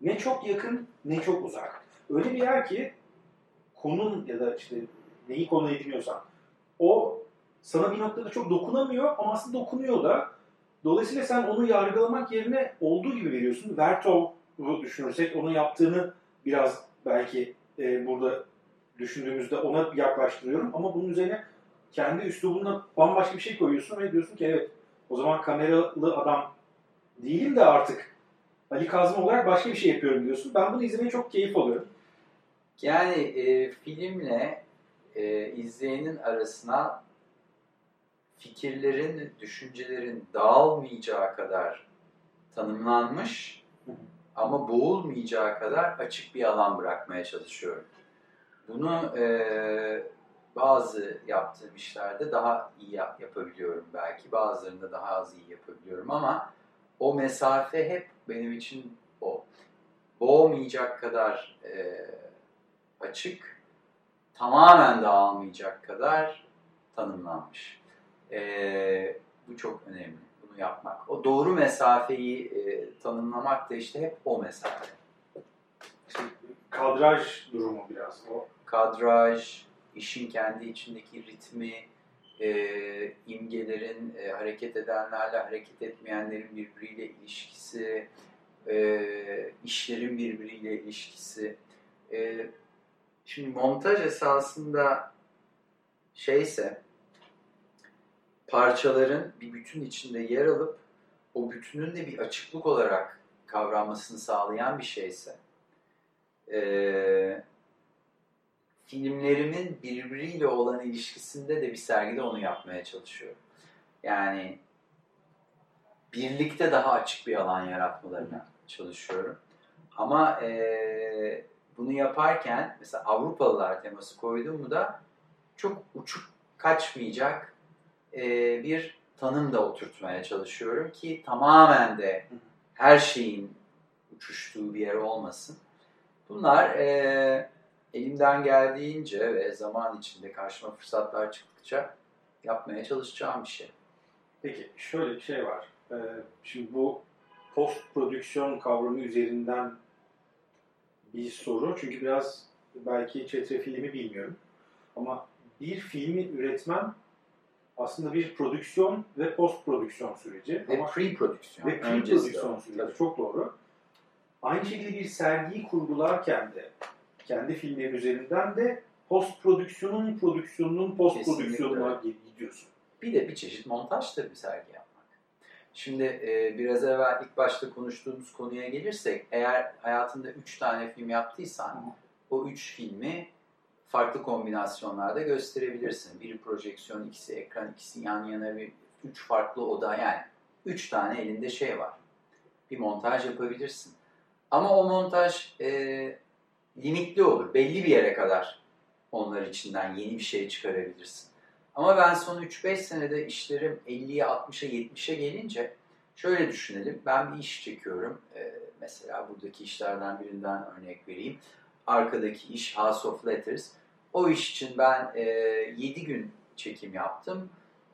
Ne çok yakın ne çok uzak. Öyle bir yer ki konun ya da işte neyi konu ediniyorsan o sana bir noktada çok dokunamıyor ama aslında dokunuyor da. Dolayısıyla sen onu yargılamak yerine olduğu gibi veriyorsun. Vertov'u düşünürsek onun yaptığını biraz belki e, burada düşündüğümüzde ona yaklaştırıyorum. Ama bunun üzerine kendi üslubunla bambaşka bir şey koyuyorsun ve diyorsun ki evet o zaman kameralı adam değilim de artık Ali Kazım olarak başka bir şey yapıyorum diyorsun. Ben bunu izlemeye çok keyif alıyorum. Yani e, filmle e, izleyenin arasına fikirlerin, düşüncelerin dağılmayacağı kadar tanımlanmış ama boğulmayacağı kadar açık bir alan bırakmaya çalışıyorum. Bunu e, bazı yaptığım işlerde daha iyi yap, yapabiliyorum belki, bazılarında daha az iyi yapabiliyorum ama o mesafe hep benim için o. Boğmayacak kadar e, açık, tamamen dağılmayacak kadar tanımlanmış. E, bu çok önemli. Bunu yapmak. O doğru mesafeyi e, tanımlamak da işte hep o mesafe. Kadraj durumu biraz o. Kadraj, işin kendi içindeki ritmi, e, imgelerin e, hareket edenlerle hareket etmeyenlerin birbiriyle ilişkisi, e, işlerin birbiriyle ilişkisi. E, şimdi montaj esasında şeyse, parçaların bir bütün içinde yer alıp o bütünün de bir açıklık olarak kavranmasını sağlayan bir şeyse e, filmlerimin birbiriyle olan ilişkisinde de bir sergide onu yapmaya çalışıyorum. Yani birlikte daha açık bir alan yaratmalarına çalışıyorum. Ama e, bunu yaparken mesela Avrupalılar teması koydum mu da çok uçup kaçmayacak e, bir tanım da oturtmaya çalışıyorum ki tamamen de her şeyin uçuştuğu bir yer olmasın. Bunlar e, elimden geldiğince ve zaman içinde karşıma fırsatlar çıktıkça yapmaya çalışacağım bir şey. Peki şöyle bir şey var. Ee, şimdi bu post prodüksiyon kavramı üzerinden bir soru. Çünkü biraz belki çetrefilimi bilmiyorum. Ama bir filmi üretmen aslında bir prodüksiyon ve post prodüksiyon süreci. Ve pre-prodüksiyon. Ve pre-prodüksiyon süreci. Tabii. Çok doğru. Aynı şekilde bir sergiyi kurgularken de kendi filmlerin üzerinden de post prodüksiyonun prodüksiyonunun post prodüksiyonuna gidiyorsun. Bir de bir çeşit montajdır bir sergi yapmak. Şimdi e, biraz evvel ilk başta konuştuğumuz konuya gelirsek eğer hayatında üç tane film yaptıysan o üç filmi farklı kombinasyonlarda gösterebilirsin. Biri projeksiyon, ikisi ekran, ikisi yan yana bir üç farklı oda yani üç tane elinde şey var. Bir montaj yapabilirsin. Ama o montaj e, limitli olur. Belli bir yere kadar onlar içinden yeni bir şey çıkarabilirsin. Ama ben son 3-5 senede işlerim 50'ye, 60'a, 70'e gelince şöyle düşünelim. Ben bir iş çekiyorum. Ee, mesela buradaki işlerden birinden örnek vereyim. Arkadaki iş House of Letters. O iş için ben e, 7 gün çekim yaptım.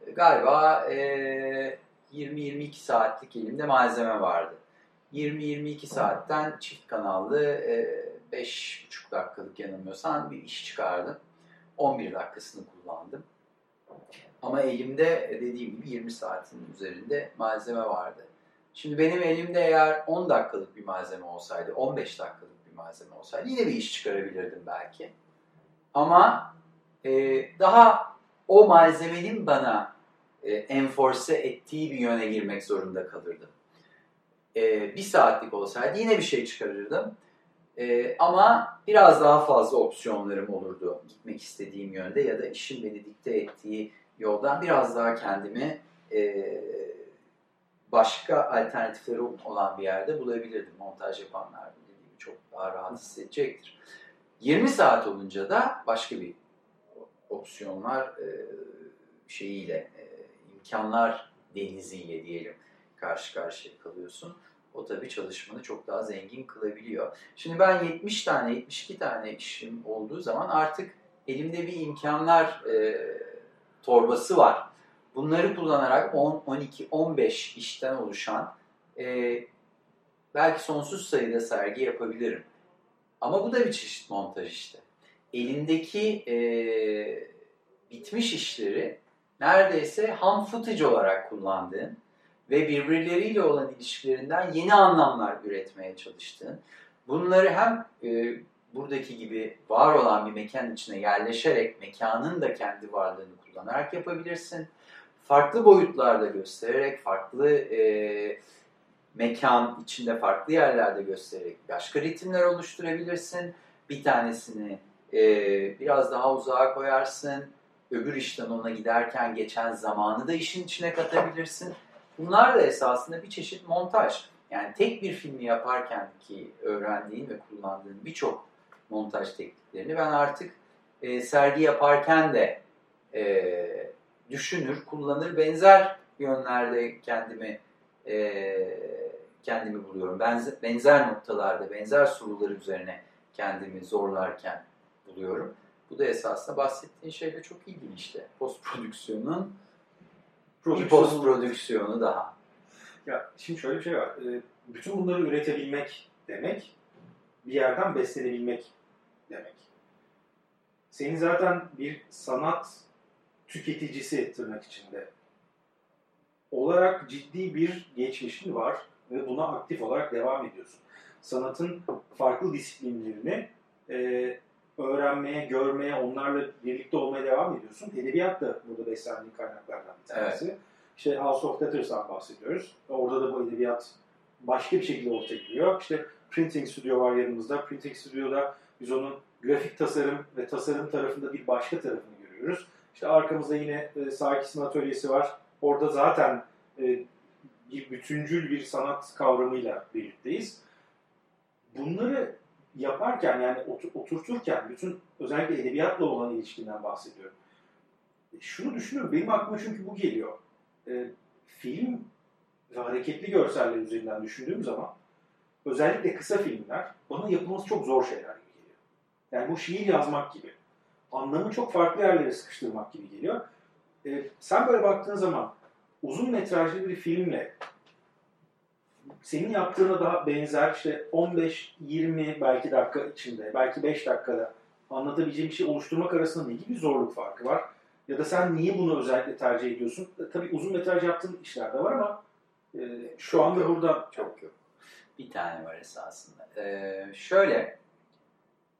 E, galiba e, 20-22 saatlik elimde malzeme vardı. 20-22 saatten çift kanallı e, 5,5 dakikalık yanılmıyorsam bir iş çıkardım. 11 dakikasını kullandım. Ama elimde dediğim gibi 20 saatin üzerinde malzeme vardı. Şimdi benim elimde eğer 10 dakikalık bir malzeme olsaydı, 15 dakikalık bir malzeme olsaydı yine bir iş çıkarabilirdim belki. Ama e, daha o malzemenin bana e, enforce ettiği bir yöne girmek zorunda kalırdım. E, bir saatlik olsaydı yine bir şey çıkarırdım. E, ama biraz daha fazla opsiyonlarım olurdu gitmek istediğim yönde ya da işin beni dikte ettiği yoldan biraz daha kendimi e, başka alternatifleri olan bir yerde bulabilirdim. Montaj yapanlar dediğim çok daha rahat hissedecektir. 20 saat olunca da başka bir opsiyonlar e, şeyiyle, e, imkanlar deniziyle diyelim karşı karşıya kalıyorsun. O tabii çalışmanı çok daha zengin kılabiliyor. Şimdi ben 70 tane, 72 tane işim olduğu zaman artık elimde bir imkanlar e, torbası var. Bunları kullanarak 10, 12, 15 işten oluşan e, belki sonsuz sayıda sergi yapabilirim. Ama bu da bir çeşit montaj işte. Elindeki e, bitmiş işleri neredeyse ham footage olarak kullandığın ve birbirleriyle olan ilişkilerinden yeni anlamlar üretmeye çalıştığın, bunları hem e, buradaki gibi var olan bir mekan içine yerleşerek mekanın da kendi varlığını kullanarak yapabilirsin. Farklı boyutlarda göstererek, farklı e, mekan içinde farklı yerlerde göstererek başka ritimler oluşturabilirsin. Bir tanesini e, biraz daha uzağa koyarsın. Öbür işten ona giderken geçen zamanı da işin içine katabilirsin. Bunlar da esasında bir çeşit montaj. Yani tek bir filmi yaparken ki öğrendiğin ve kullandığın birçok montaj tekniklerini ben artık e, sergi yaparken de e, düşünür, kullanır, benzer yönlerde kendimi e, kendimi buluyorum. Benzer, benzer noktalarda, benzer sorular üzerine kendimi zorlarken buluyorum. Bu da esasında bahsettiğin şeyle çok ilgili işte. Post prodüksiyonun bir post prodüksiyonu daha. Ya şimdi şöyle bir şey var. Ee, bütün bunları üretebilmek demek bir yerden beslenebilmek demek. Senin zaten bir sanat tüketicisi tırnak içinde olarak ciddi bir geçmişin var ve buna aktif olarak devam ediyorsun. Sanatın farklı disiplinlerini e, öğrenmeye, görmeye, onlarla birlikte olmaya devam ediyorsun. Edebiyat da burada beslendiğin kaynaklardan bir tanesi. Evet. İşte House of Letters'dan bahsediyoruz. Orada da bu edebiyat başka bir şekilde ortaya giriyor. İşte Printing Studio var yanımızda. Printing Studio'da biz onun grafik tasarım ve tasarım tarafında bir başka tarafını görüyoruz. İşte arkamızda yine e, Sarkis'in atölyesi var. Orada zaten e, bir bütüncül bir sanat kavramıyla birlikteyiz. Bunları yaparken yani oturturken bütün özellikle edebiyatla olan ilişkinden bahsediyorum. Şunu düşünüyorum, benim aklıma çünkü bu geliyor. E, film ve hareketli görseller üzerinden düşündüğüm zaman özellikle kısa filmler bana yapılması çok zor şeyler gibi geliyor. Yani bu şiir yazmak gibi. Anlamı çok farklı yerlere sıkıştırmak gibi geliyor. E, sen böyle baktığın zaman uzun metrajlı bir filmle senin yaptığına daha benzer işte 15-20 belki dakika içinde, belki 5 dakikada anlatabileceğim bir şey oluşturmak arasında ne gibi zorluk farkı var? Ya da sen niye bunu özellikle tercih ediyorsun? E, tabii uzun metraj yaptığın işler de var ama e, şu çok anda yok, burada... Çok yok. Bir tane var esasında. Ee, şöyle,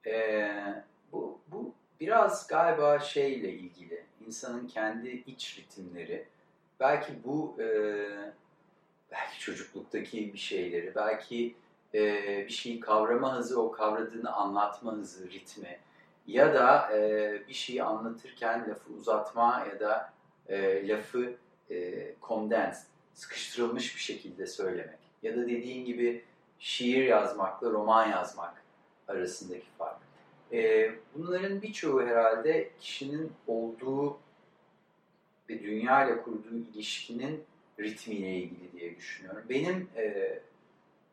e, bu, bu biraz galiba şeyle ilgili. insanın kendi iç ritimleri. Belki bu... E, belki çocukluktaki bir şeyleri, belki e, bir şeyi kavrama hızı, o kavradığını anlatma hızı, ritmi ya da e, bir şeyi anlatırken lafı uzatma ya da e, lafı e, condense, sıkıştırılmış bir şekilde söylemek ya da dediğin gibi şiir yazmakla roman yazmak arasındaki fark. E, bunların birçoğu herhalde kişinin olduğu ve dünya ile kurduğu ilişkinin ritmiyle ilgili diye düşünüyorum. Benim e,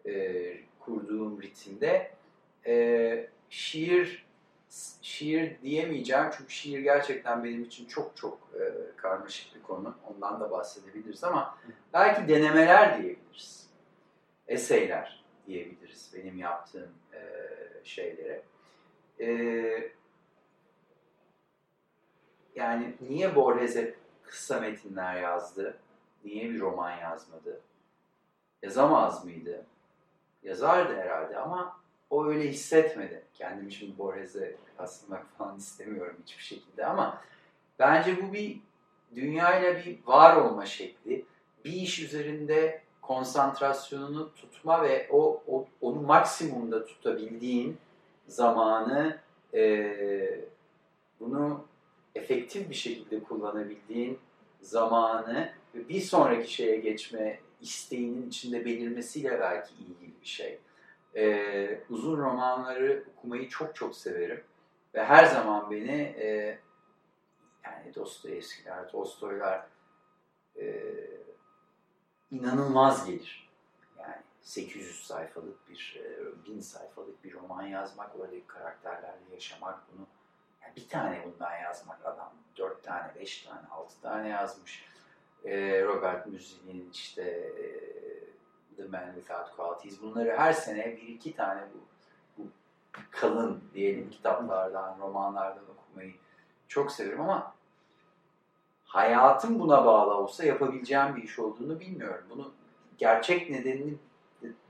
e, kurduğum ritimde e, şiir şiir diyemeyeceğim çünkü şiir gerçekten benim için çok çok e, karmaşık bir konu. Ondan da bahsedebiliriz ama belki denemeler diyebiliriz. Eseyler diyebiliriz benim yaptığım e, şeylere. E, yani niye Borges'e kısa metinler yazdı? Niye bir roman yazmadı? Yazamaz mıydı? Yazardı herhalde ama o öyle hissetmedi. Kendimi şimdi Borges'e kıyaslamak *laughs* falan istemiyorum hiçbir şekilde ama bence bu bir dünyayla bir var olma şekli. Bir iş üzerinde konsantrasyonunu tutma ve o, o onu maksimumda tutabildiğin zamanı e, bunu efektif bir şekilde kullanabildiğin zamanı bir sonraki şeye geçme isteğinin içinde belirmesiyle belki ilgili bir şey. Ee, uzun romanları okumayı çok çok severim ve her zaman beni e, yani Dostoyevskiler, Tolstoylar e, inanılmaz gelir. Yani 800 sayfalık bir, 1000 sayfalık bir roman yazmak, oradaki karakterlerle yaşamak bunu yani bir tane bundan yazmak adam 4 tane, 5 tane, 6 tane yazmış. E, Robert Musil'in işte e, The Man Without Qualities bunları her sene bir iki tane bu, bu kalın diyelim kitaplardan, romanlardan okumayı çok severim ama hayatım buna bağlı olsa yapabileceğim bir iş olduğunu bilmiyorum. Bunu gerçek nedenini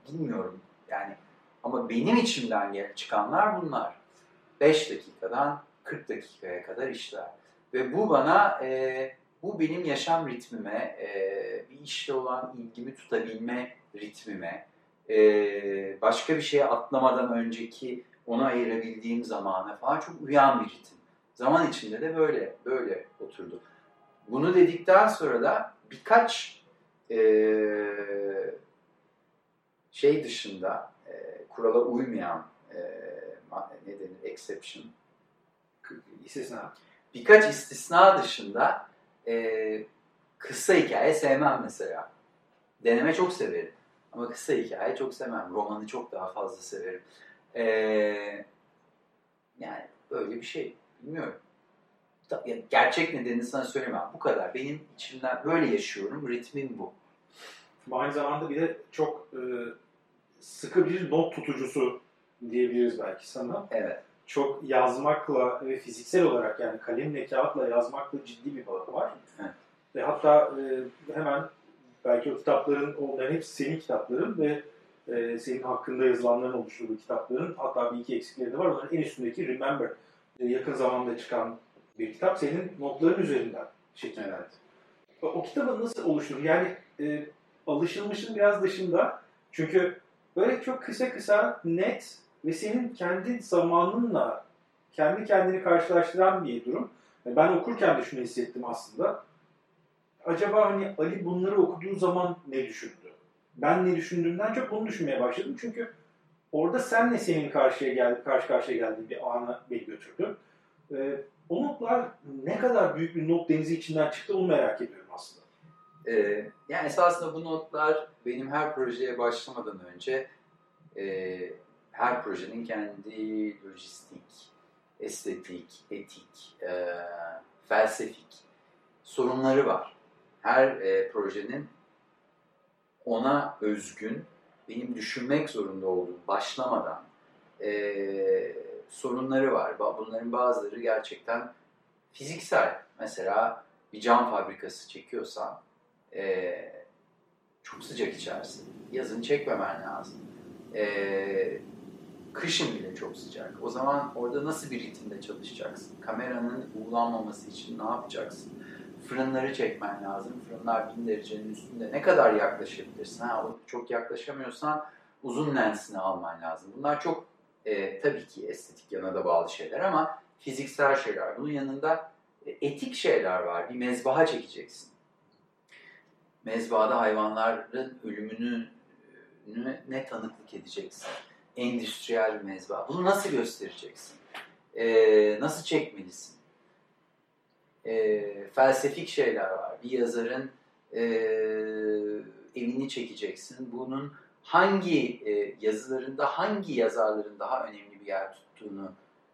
bilmiyorum. Yani ama benim içimden çıkanlar bunlar. 5 dakikadan 40 dakikaya kadar işler. Ve bu bana e, bu benim yaşam ritmime, e, bir işle olan ilgimi tutabilme ritmime, e, başka bir şeye atlamadan önceki ona ayırabildiğim zamana falan çok uyan bir ritim. Zaman içinde de böyle böyle oturdu. Bunu dedikten sonra da birkaç e, şey dışında e, kurala uymayan e, ne denir exception istisna. Birkaç istisna dışında e, kısa hikaye sevmem mesela. Deneme çok severim. Ama kısa hikaye çok sevmem. Romanı çok daha fazla severim. E, yani böyle bir şey. Bilmiyorum. Gerçek nedenini sana söylemem. Bu kadar. Benim içimden böyle yaşıyorum. Ritmim bu. Aynı zamanda bir de çok e, sıkı bir not tutucusu diyebiliriz belki sana. Evet. Çok yazmakla ve fiziksel olarak yani kalemle kağıtla yazmakla ciddi bir bağı var. Evet. Ve hatta e, hemen belki o kitapların, onların hepsi senin kitapların ve e, senin hakkında yazılanların oluşturduğu kitapların hatta bir iki eksikleri de var. Onların en üstündeki Remember e, yakın zamanda çıkan bir kitap senin notların üzerinden şekillendi. Evet. O, o kitabı nasıl oluşturdu? Yani e, alışılmışın biraz dışında çünkü böyle çok kısa kısa net ve senin kendi zamanınla kendi kendini karşılaştıran bir durum. Ben okurken de şunu hissettim aslında. Acaba hani Ali bunları okuduğu zaman ne düşündü? Ben ne düşündüğümden çok bunu düşünmeye başladım. Çünkü orada senle senin karşıya geldi, karşı karşıya geldiği bir ana beni götürdü. Ee, o notlar ne kadar büyük bir not denizi içinden çıktı onu merak ediyorum aslında. Ee, yani esasında bu notlar benim her projeye başlamadan önce e, her projenin kendi lojistik, estetik, etik, e, felsefik sorunları var. Her e, projenin ona özgün, benim düşünmek zorunda olduğum başlamadan e, sorunları var. Bunların bazıları gerçekten fiziksel. Mesela bir cam fabrikası çekiyorsan e, çok sıcak içersin. Yazın çekmemen lazım. E, kışın bile çok sıcak. O zaman orada nasıl bir ritimde çalışacaksın? Kameranın buğulanmaması için ne yapacaksın? Fırınları çekmen lazım. Fırınlar 1000 derecenin üstünde. Ne kadar yaklaşabilirsin? Ha, çok yaklaşamıyorsan uzun lensini alman lazım. Bunlar çok e, tabii ki estetik yana da bağlı şeyler ama fiziksel şeyler. Bunun yanında e, etik şeyler var. Bir mezbaha çekeceksin. Mezbahada hayvanların ölümünü ne tanıklık edeceksin? Endüstriyel bir mezbaha. Bunu nasıl göstereceksin? Ee, nasıl çekmelisin? Ee, felsefik şeyler var. Bir yazarın e, evini çekeceksin. Bunun hangi e, yazılarında, hangi yazarların daha önemli bir yer tuttuğunu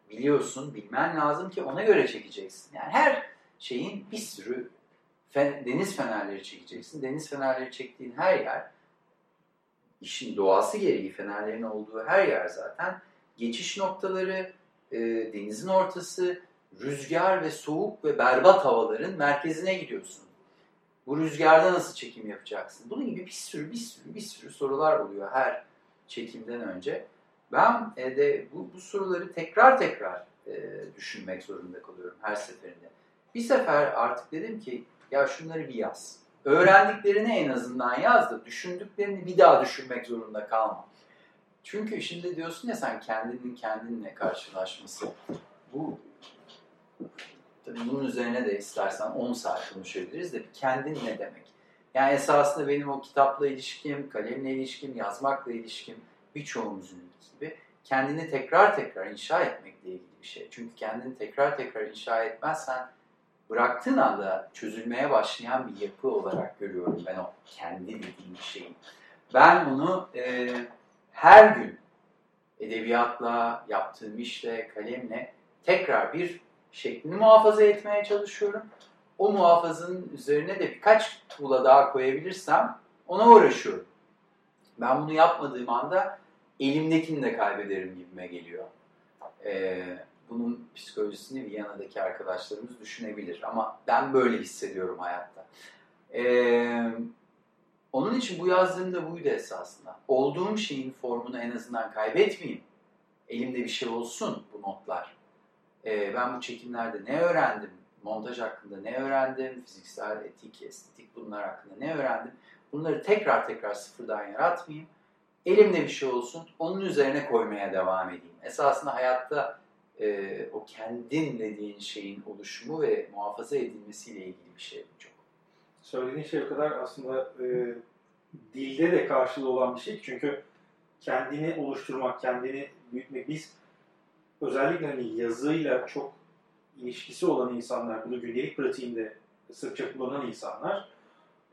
biliyorsun, bilmen lazım ki ona göre çekeceksin. Yani her şeyin bir sürü fen, deniz fenerleri çekeceksin. Deniz fenerleri çektiğin her yer, işin doğası gereği fenerlerin olduğu her yer zaten geçiş noktaları, e, denizin ortası, rüzgar ve soğuk ve berbat havaların merkezine gidiyorsun. Bu rüzgarda nasıl çekim yapacaksın? Bunun gibi bir sürü bir sürü bir sürü sorular oluyor her çekimden önce. Ben e, de bu, bu soruları tekrar tekrar e, düşünmek zorunda kalıyorum her seferinde. Bir sefer artık dedim ki ya şunları bir yaz. Öğrendiklerini en azından yaz da düşündüklerini bir daha düşünmek zorunda kalma. Çünkü şimdi diyorsun ya sen kendinin kendinle karşılaşması. Bu tabii bunun üzerine de istersen 10 saat konuşabiliriz de kendin ne demek? Yani esasında benim o kitapla ilişkim, kalemle ilişkim, yazmakla ilişkim birçoğumuzun gibi kendini tekrar tekrar inşa etmekle ilgili bir şey. Çünkü kendini tekrar tekrar inşa etmezsen bıraktığın anda çözülmeye başlayan bir yapı olarak görüyorum ben o kendi dediğim şeyi. Ben onu e, her gün edebiyatla, yaptığım işle, kalemle tekrar bir şeklini muhafaza etmeye çalışıyorum. O muhafazanın üzerine de birkaç tuğla daha koyabilirsem ona uğraşıyorum. Ben bunu yapmadığım anda elimdekini de kaybederim gibime geliyor. Ee, bunun psikolojisini Viyana'daki arkadaşlarımız düşünebilir. Ama ben böyle hissediyorum hayatta. Ee, onun için bu yazdığım da buydu esasında. Olduğum şeyin formunu en azından kaybetmeyeyim. Elimde bir şey olsun bu notlar. Ee, ben bu çekimlerde ne öğrendim? Montaj hakkında ne öğrendim? Fiziksel, etik, estetik bunlar hakkında ne öğrendim? Bunları tekrar tekrar sıfırdan yaratmayayım. Elimde bir şey olsun, onun üzerine koymaya devam edeyim. Esasında hayatta e, o kendin dediğin şeyin oluşumu ve muhafaza edilmesiyle ilgili bir şey çok. Söylediğin şey o kadar aslında e, dilde de karşılığı olan bir şey. Çünkü kendini oluşturmak, kendini büyütmek. Biz özellikle hani yazıyla çok ilişkisi olan insanlar, bunu gündelik pratiğinde sıkça kullanan insanlar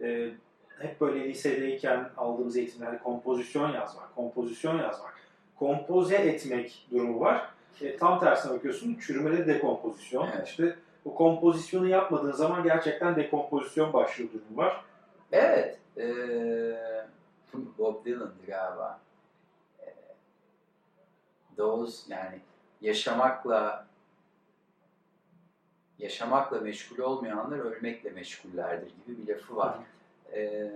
e, hep böyle lisedeyken aldığımız eğitimlerde kompozisyon yazmak, kompozisyon yazmak, kompoze etmek durumu var. Tam tersine bakıyorsun, çürümede dekompozisyon. Evet. İşte bu kompozisyonu yapmadığın zaman gerçekten dekompozisyon başlıyor durumu var. Evet. Ee, Bob Dylan'dı galiba. Those yani yaşamakla yaşamakla meşgul olmayanlar ölmekle meşgullerdir gibi bir lafı var. Ee,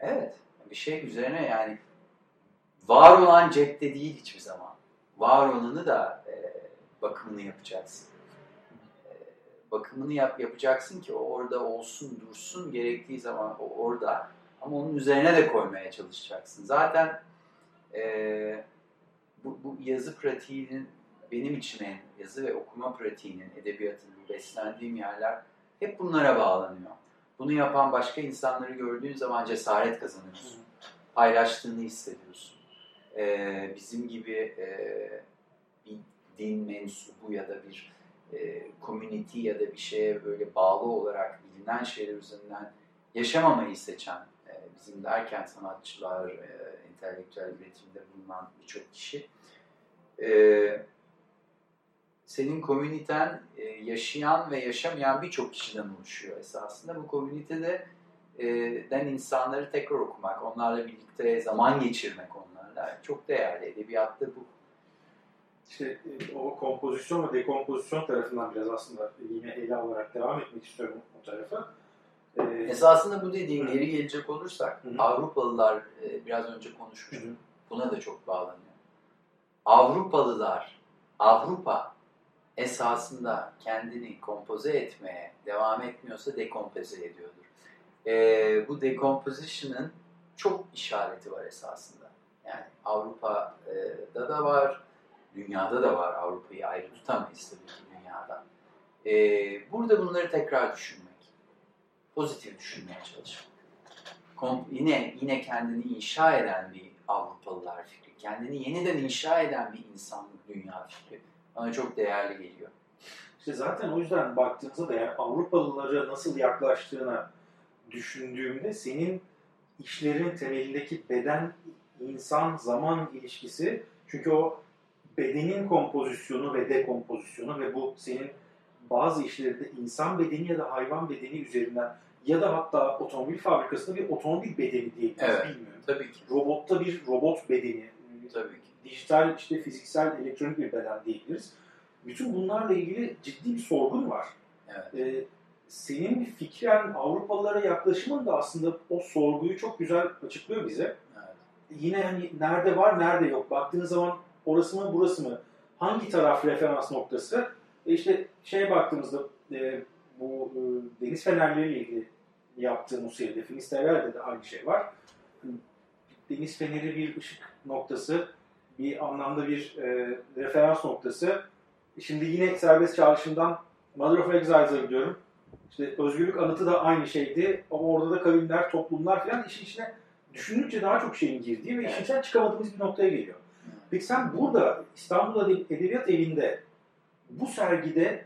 evet, bir şey üzerine yani var olan cepte değil hiçbir zaman. Var olanı da e, bakımını yapacaksın. E, bakımını yap yapacaksın ki o orada olsun, dursun, gerektiği zaman o orada. Ama onun üzerine de koymaya çalışacaksın. Zaten e, bu, bu yazı pratiğinin benim için en yazı ve okuma pratiğinin, edebiyatın, beslendiğim yerler hep bunlara bağlanıyor. Bunu yapan başka insanları gördüğün zaman cesaret kazanıyorsun. Paylaştığını hissediyorsun. Ee, bizim gibi e, bir din mensubu ya da bir e, community ya da bir şeye böyle bağlı olarak bilinen şeyler üzerinden yaşamamayı seçen e, bizim derken sanatçılar, e, entelektüel üretimde bulunan birçok kişi e, senin komüniten e, yaşayan ve yaşamayan birçok kişiden oluşuyor esasında. Bu komünitede e, den insanları tekrar okumak, onlarla birlikte zaman geçirmek onlarla çok değerli. Edebiyatta bu. İşte e, o kompozisyon ve dekompozisyon tarafından biraz aslında yine ele alarak devam etmek istiyorum o tarafa. Ee, Esasında bu dediğin geri gelecek olursak hı. Avrupalılar e, biraz önce konuşmuştuk. Hı. Buna da çok bağlanıyor. Avrupalılar Avrupa esasında kendini kompoze etmeye devam etmiyorsa dekompoze ediyordur. E, bu decomposition'ın çok işareti var esasında. Yani Avrupa'da da var, dünyada da var. Avrupa'yı ayrı tutamayız tabii ki dünyadan. E, burada bunları tekrar düşünmek, pozitif düşünmeye çalışmak. Kom yine yine kendini inşa eden bir Avrupalılar fikri, kendini yeniden inşa eden bir insanlık dünya fikri bana çok değerli geliyor. İşte zaten o yüzden baktığınızda da yani Avrupalılara nasıl yaklaştığına düşündüğümde senin işlerin temelindeki beden, insan, zaman ilişkisi çünkü o bedenin kompozisyonu ve dekompozisyonu ve bu senin bazı işlerinde insan bedeni ya da hayvan bedeni üzerinden ya da hatta otomobil fabrikasında bir otomobil bedeni diyebiliriz evet, bilmiyorum. Tabii ki. Robotta bir robot bedeni. Tabii ki dijital, işte fiziksel, elektronik bir beden diyebiliriz. bütün bunlarla ilgili ciddi bir sorgun var. Evet. E, senin fikren Avrupalılara yaklaşımın da aslında o sorguyu çok güzel açıklıyor bize. Evet. Yine hani nerede var, nerede yok. Baktığın zaman orası mı, burası mı? Hangi taraf referans noktası? E işte şeye baktığımızda e, bu e, deniz fenerleriyle ilgili yaptığım o seride Finisterre'de de aynı şey var. Deniz feneri bir ışık noktası, bir anlamda bir e, referans noktası. Şimdi yine serbest çağrışımdan Mother of Exiles'a gidiyorum. İşte özgürlük anıtı da aynı şeydi ama orada da kavimler, toplumlar falan işin içine düşününce daha çok şeyin girdiği ve işin içinden çıkamadığımız bir noktaya geliyor. Peki sen burada İstanbul Edebiyat Evi'nde bu sergide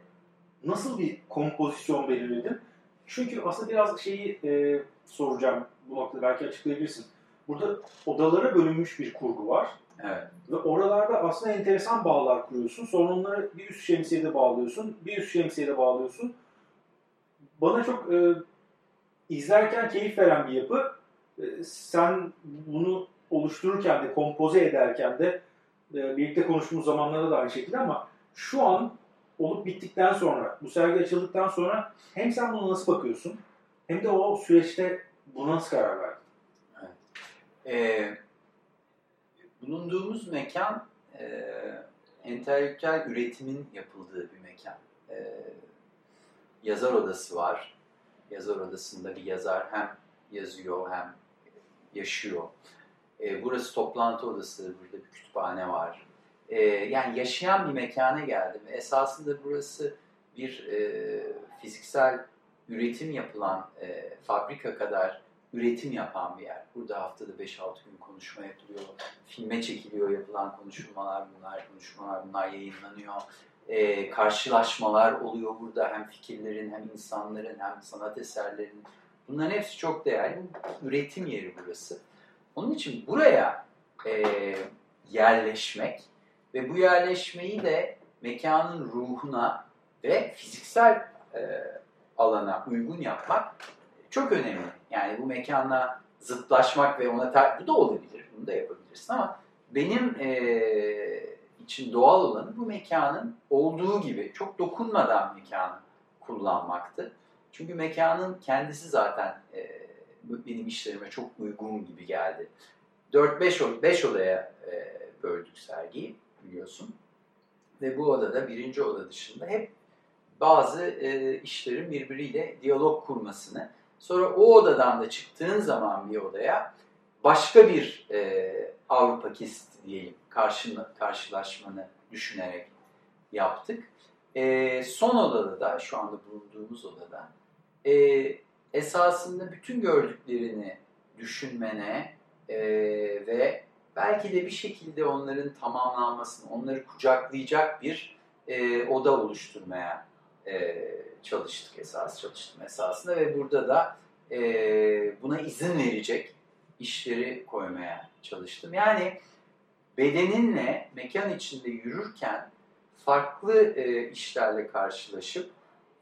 nasıl bir kompozisyon belirledin? Çünkü aslında biraz şeyi e, soracağım bu noktada belki açıklayabilirsin. Burada odalara bölünmüş bir kurgu var. Evet. Ve oralarda aslında enteresan bağlar kuruyorsun. Sonra onları bir üst şemsiyede bağlıyorsun, bir üst şemsiyede bağlıyorsun. Bana çok e, izlerken keyif veren bir yapı. E, sen bunu oluştururken de, kompoze ederken de e, birlikte konuştuğumuz zamanlarda da aynı şekilde ama şu an olup bittikten sonra, bu sergi açıldıktan sonra hem sen buna nasıl bakıyorsun hem de o süreçte buna nasıl karar verdin? Ee, bulunduğumuz mekan e, entelektüel üretimin yapıldığı bir mekan. E, yazar odası var. Yazar odasında bir yazar hem yazıyor hem yaşıyor. E, burası toplantı odası, burada bir kütüphane var. E, yani yaşayan bir mekana geldim. Esasında burası bir e, fiziksel üretim yapılan e, fabrika kadar üretim yapan bir yer. Burada haftada 5-6 gün konuşma yapılıyor, filme çekiliyor yapılan konuşmalar bunlar, konuşmalar bunlar yayınlanıyor. E, karşılaşmalar oluyor burada hem fikirlerin hem insanların hem sanat eserlerinin. Bunların hepsi çok değerli. Üretim yeri burası. Onun için buraya e, yerleşmek ve bu yerleşmeyi de mekanın ruhuna ve fiziksel e, alana uygun yapmak çok önemli. Yani bu mekanla zıtlaşmak ve ona ter- bu da olabilir, bunu da yapabilirsin ama benim e, için doğal olanı bu mekanın olduğu gibi çok dokunmadan mekanı kullanmaktı. Çünkü mekanın kendisi zaten e, benim işlerime çok uygun gibi geldi. 4-5 5 odaya e, böldük sergiyi biliyorsun. Ve bu odada birinci oda dışında hep bazı e, işlerin birbiriyle diyalog kurmasını sonra o odadan da çıktığın zaman bir odaya başka bir e, Avrupa kesiti diyelim karşına, karşılaşmanı düşünerek yaptık. E, son odada da şu anda bulunduğumuz odada e, esasında bütün gördüklerini düşünmene e, ve belki de bir şekilde onların tamamlanmasını, onları kucaklayacak bir e, oda oluşturmaya e, çalıştık esas çalıştım esasında ve burada da e, buna izin verecek işleri koymaya çalıştım. Yani bedeninle mekan içinde yürürken farklı e, işlerle karşılaşıp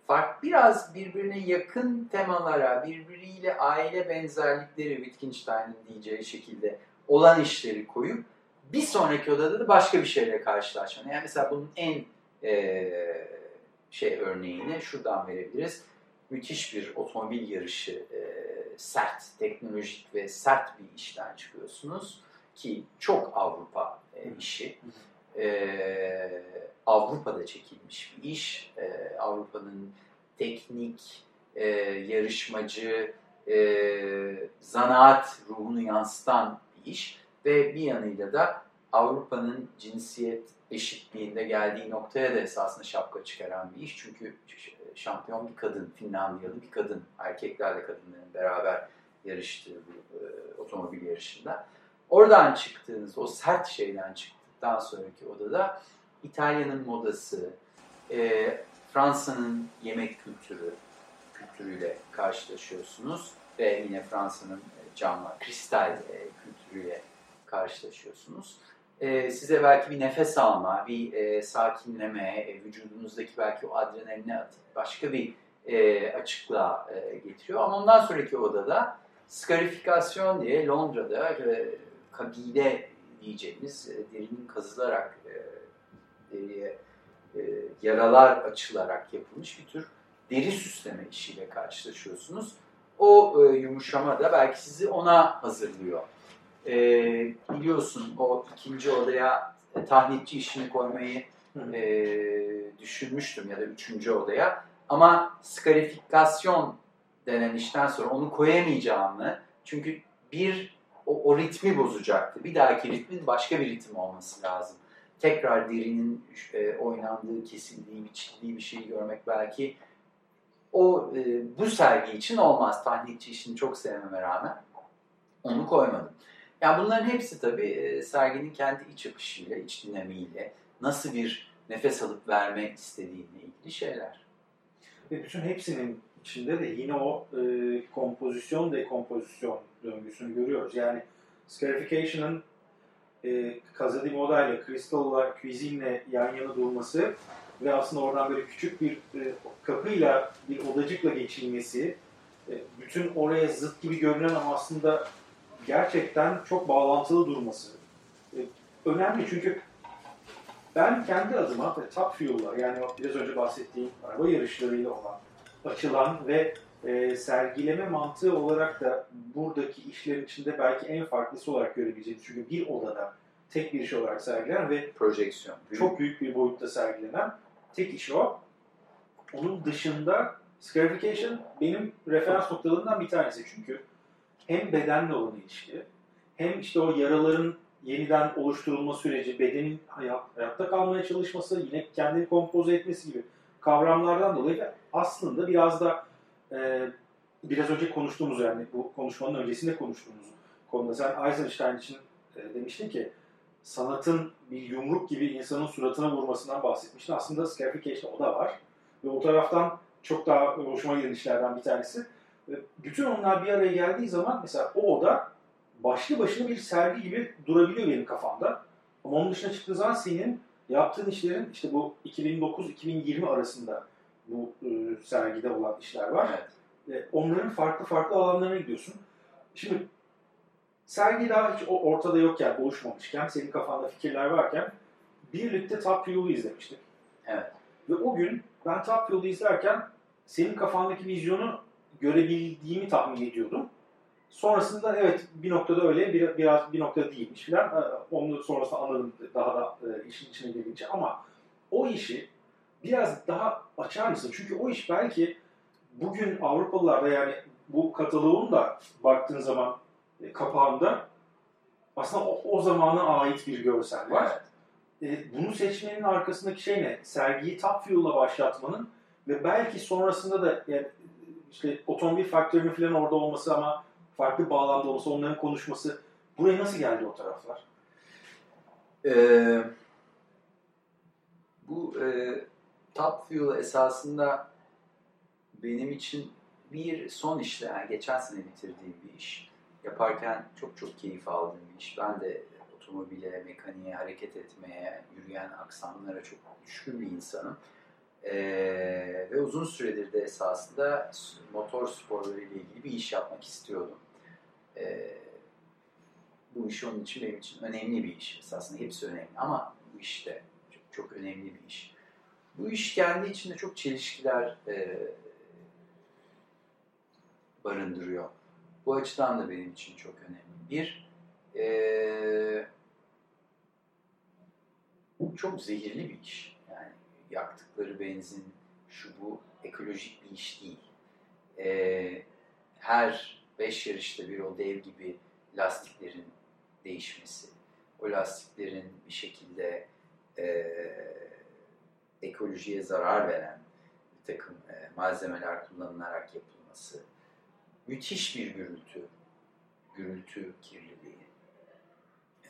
fark biraz birbirine yakın temalara, birbiriyle aile benzerlikleri Wittgenstein'in diyeceği şekilde olan işleri koyup bir sonraki odada da başka bir şeyle karşılaşmanı. Yani mesela bunun en e, şey örneğini şuradan verebiliriz. Müthiş bir otomobil yarışı, e, sert, teknolojik ve sert bir işten çıkıyorsunuz ki çok Avrupa e, işi. E, Avrupa'da çekilmiş bir iş. E, Avrupa'nın teknik, e, yarışmacı, e, zanaat ruhunu yansıtan bir iş ve bir yanıyla da Avrupa'nın cinsiyet eşitliğinde geldiği noktaya da esasında şapka çıkaran bir iş. Çünkü şampiyon bir kadın, Finlandiyalı bir kadın, erkeklerle kadınların beraber yarıştığı bu e, otomobil yarışında. Oradan çıktığınız, o sert şeyden çıktıktan sonraki odada İtalya'nın modası, e, Fransa'nın yemek kültürü, kültürüyle karşılaşıyorsunuz ve yine Fransa'nın camla, kristal e, kültürüyle karşılaşıyorsunuz. E, size belki bir nefes alma, bir e, sakinleme, e, vücudunuzdaki belki o adrenalini atıp başka bir e, açıklığa e, getiriyor. Ama ondan sonraki odada skarifikasyon diye Londra'da e, kabile diyeceğimiz e, derinin kazılarak e, deriye e, yaralar açılarak yapılmış bir tür deri süsleme işiyle karşılaşıyorsunuz. O yumuşama da belki sizi ona hazırlıyor. Biliyorsun o ikinci odaya tahnitçi işini koymayı e, düşünmüştüm ya da üçüncü odaya. Ama skarifikasyon denen işten sonra onu koyamayacağımı çünkü bir o, ritmi bozacaktı. Bir dahaki ritmin başka bir ritim olması lazım. Tekrar derinin e, oynandığı, kesildiği, biçildiği bir şey görmek belki o e, bu sergi için olmaz. Tahlilci işini çok sevmeme rağmen onu koymadım. Yani bunların hepsi tabii e, serginin kendi iç akışıyla, iç dinamiğiyle, nasıl bir nefes alıp verme istediğine ilgili şeyler. Ve bütün hepsinin içinde de yine o e, kompozisyon dekompozisyon döngüsünü görüyoruz. Yani scarification'ın e, Casa di Moda ile Crystal'la Cuisine'le yan yana durması ve aslında oradan böyle küçük bir e, kapıyla bir odacıkla geçilmesi e, bütün oraya zıt gibi görünen ama aslında gerçekten çok bağlantılı durması. E, önemli çünkü ben kendi adıma Top Fuel'la yani biraz önce bahsettiğim araba yarışlarıyla olan açılan ve e, sergileme mantığı olarak da buradaki işlerin içinde belki en farklısı olarak görebileceğimiz. Çünkü bir odada tek bir iş olarak sergilenen ve projeksiyon çok büyük bir boyutta sergilenen tek iş o. Onun dışında scarification benim referans noktalarından bir tanesi. Çünkü hem bedenle olan ilişki hem işte o yaraların yeniden oluşturulma süreci, bedenin hayat, hayatta kalmaya çalışması, yine kendini kompoze etmesi gibi kavramlardan dolayı aslında biraz da e, biraz önce konuştuğumuz yani bu konuşmanın öncesinde konuştuğumuz konuda sen Eisenstein için e, demiştin ki sanatın bir yumruk gibi insanın suratına vurmasından bahsetmiştin. Aslında Scarification'da o da var. Ve o taraftan çok daha hoşuma giden işlerden bir tanesi. Ve bütün onlar bir araya geldiği zaman mesela o oda başlı başına bir sergi gibi durabiliyor benim kafamda. Ama onun dışına çıktığı zaman senin yaptığın işlerin işte bu 2009-2020 arasında bu e, sergide olan işler var. Evet. E, onların farklı farklı alanlarına gidiyorsun. Şimdi sergi daha hiç ortada yokken, oluşmamışken, senin kafanda fikirler varken birlikte Top Fuel'u izlemiştik. Evet. Ve o gün ben Top Fuel'u izlerken senin kafandaki vizyonu görebildiğimi tahmin ediyordum. Sonrasında evet bir noktada öyle, bir, biraz bir noktada değilmiş falan. E, onu sonrasında anladım daha da işin içine girince. Ama o işi biraz daha açar mısın? Çünkü o iş belki bugün Avrupalılarda yani bu kataloğun da baktığın zaman e, kapağında aslında o, o zamana ait bir görsel var. Evet. E, bunu seçmenin arkasındaki şey ne? Sergiyi Top Fuel'la başlatmanın ve belki sonrasında da yani işte otomobil faktörünün falan orada olması ama farklı bağlamda olması, onların konuşması. Buraya nasıl geldi o taraflar? Ee, bu e, Top Fuel esasında benim için bir son işte, yani geçen sene bitirdiğim bir iş. Yaparken çok çok keyif aldığım bir iş. Ben de otomobile, mekaniğe, hareket etmeye, yürüyen aksamlara çok düşkün bir insanım. Ee, ve uzun süredir de esasında motor sporları ile ilgili bir iş yapmak istiyordum. Ee, bu iş onun için benim için önemli bir iş. Esasında hepsi önemli ama bu iş de çok, çok önemli bir iş. Bu iş kendi içinde çok çelişkiler e, barındırıyor. Bu açıdan da benim için çok önemli. Bir, e, çok zehirli bir iş. Yani yaktıkları benzin, şu bu ekolojik bir iş değil. E, her beş yarışta bir o dev gibi lastiklerin değişmesi, o lastiklerin bir şekilde e, ekolojiye zarar veren bir takım e, malzemeler kullanılarak yapılması, müthiş bir gürültü, gürültü kirliliği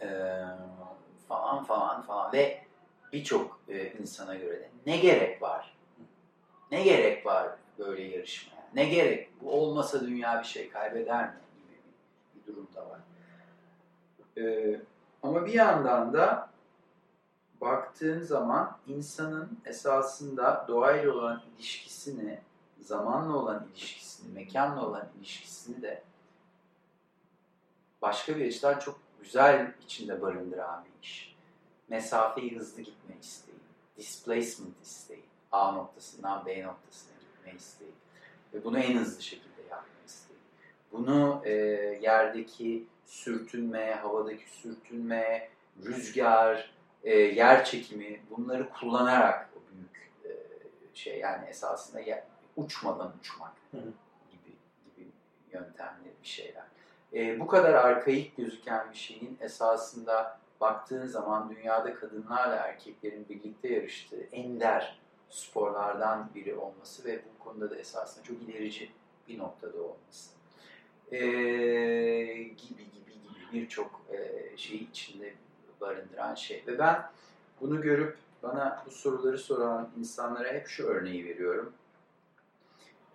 e, falan falan falan ve birçok e, insana göre de ne gerek var? Ne gerek var böyle yarışmaya? Ne gerek? Bu olmasa dünya bir şey kaybeder mi? gibi bir, bir durum da var. E, ama bir yandan da baktığın zaman insanın esasında doğayla olan ilişkisini, zamanla olan ilişkisini, mekanla olan ilişkisini de başka bir açıdan çok güzel içinde barındıran bir iş. Mesafeyi hızlı gitme isteği. displacement isteği. A noktasından B noktasına gitme isteği. Ve bunu en hızlı şekilde yapma isteği. Bunu e, yerdeki sürtünme, havadaki sürtünme, rüzgar, e, yer çekimi bunları kullanarak o büyük e, şey yani esasında yer, uçmadan uçmak Hı gibi gibi yöntemli bir şeyler. E, bu kadar arkaik gözüken bir şeyin esasında baktığın zaman dünyada kadınlarla erkeklerin birlikte yarıştığı ender sporlardan biri olması ve bu konuda da esasında çok ilerici bir noktada olması. E, gibi gibi gibi birçok e, şeyi içinde barındıran şey. Ve ben bunu görüp bana bu soruları soran insanlara hep şu örneği veriyorum.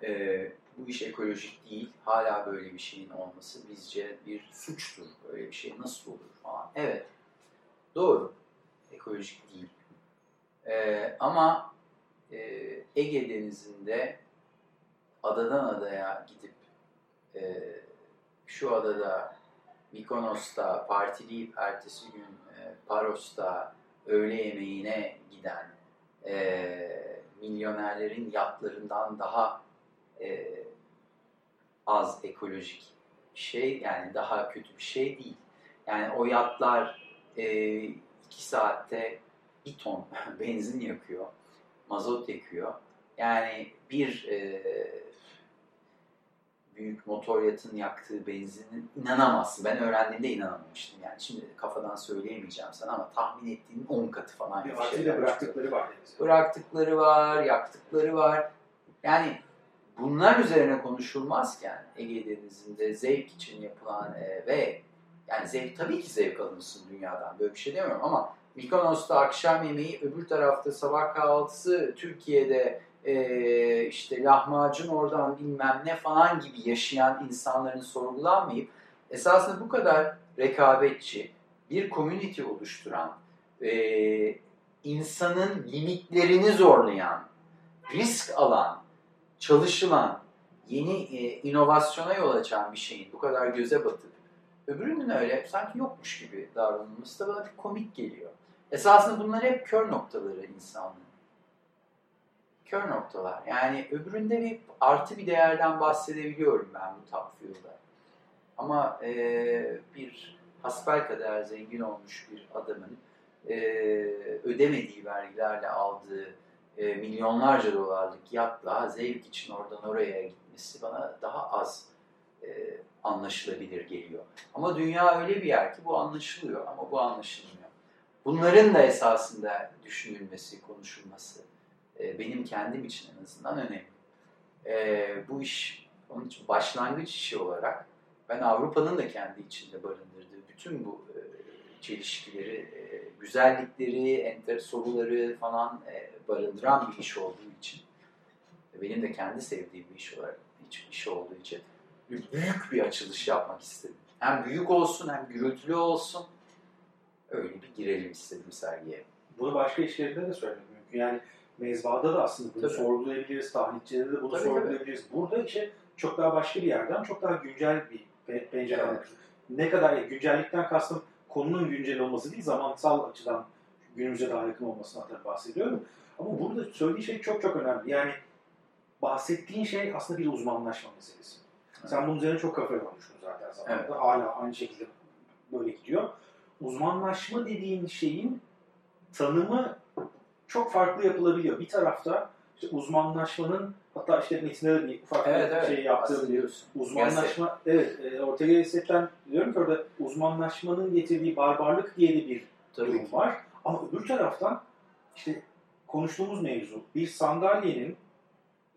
E, bu iş ekolojik değil, hala böyle bir şeyin olması bizce bir suçtur. Böyle bir şey nasıl olur falan. Evet, doğru. Ekolojik değil. E, ama e, Ege Denizi'nde adadan adaya gidip e, şu adada Mikonos'ta partileyip ertesi gün Paros'ta öğle yemeğine giden e, milyonerlerin yatlarından daha e, az ekolojik bir şey yani daha kötü bir şey değil. Yani o yatlar e, iki saatte bir ton *laughs* benzin yakıyor, mazot yakıyor. Yani bir e, büyük motor yatın yaktığı benzinin inanamazsın. Ben öğrendiğimde inanamamıştım. Yani şimdi kafadan söyleyemeyeceğim sana ama tahmin ettiğinin 10 katı falan. Bir bir artıyla bıraktıkları var. bıraktıkları var, yaktıkları var. Yani bunlar üzerine konuşulmazken Ege Denizi'nde zevk için yapılan e, ve yani zevk tabii ki zevk alınsın dünyadan böyle bir şey demiyorum ama Mikonos'ta akşam yemeği öbür tarafta sabah kahvaltısı Türkiye'de e, işte lahmacun oradan bilmem ne falan gibi yaşayan insanların sorgulanmayıp esasında bu kadar rekabetçi bir community oluşturan e, insanın limitlerini zorlayan, risk alan, çalışılan, yeni e, inovasyona yol açan bir şeyin bu kadar göze batıp öbürünün öyle sanki yokmuş gibi davranılması da bana bir komik geliyor. Esasında bunlar hep kör noktaları insanlığın. Kör noktalar. Yani öbüründe bir artı bir değerden bahsedebiliyorum ben bu top view'da. Ama e, bir hasbelkader zengin olmuş bir adamın e, ödemediği vergilerle aldığı e, milyonlarca dolarlık yatla zevk için oradan oraya gitmesi bana daha az e, anlaşılabilir geliyor. Ama dünya öyle bir yer ki bu anlaşılıyor ama bu anlaşılmıyor. Bunların da esasında düşünülmesi, konuşulması e, benim kendim için en azından önemli. E, bu iş onun için başlangıç işi olarak ben Avrupa'nın da kendi içinde barındırdığı bütün bu e, çelişkileri, e, güzellikleri, enter soruları falan e, barındıran bir iş olduğu için benim de kendi sevdiğim bir iş olarak iş, iş olduğu için büyük bir açılış yapmak istedim. Hem büyük olsun hem gürültülü olsun. Öyle bir girelim istedim sergiye. Bunu başka işlerinde de mümkün. Yani mezbada da aslında bunu Tabii. sorgulayabiliriz, tahlilcide de bunu Tabii, sorgulayabiliriz. Burada işe çok daha başka bir yerden, çok daha güncel bir pe- pencereden Evet. Ne kadar güncellikten kastım konunun güncel olması değil, zamansal açıdan günümüze daha yakın olmasına tabii bahsediyorum. Ama burada söylediği şey çok çok önemli. Yani bahsettiğin şey aslında bir uzmanlaşma meselesi. Sen bunun üzerine çok kafa yormuştun zaten zamanında. Evet. Hala aynı şekilde böyle gidiyor. Uzmanlaşma dediğin şeyin tanımı çok farklı yapılabiliyor. Bir tarafta işte uzmanlaşmanın hatta işte metinde de bir ufak Evet bir evet. şey bahsediyorsun. uzmanlaşma evet e, Ortega Gasset'ten diyorum ki orada uzmanlaşmanın getirdiği barbarlık diye de bir Tabii durum ki. var. Ama öbür taraftan işte konuştuğumuz mevzu bir sandalyenin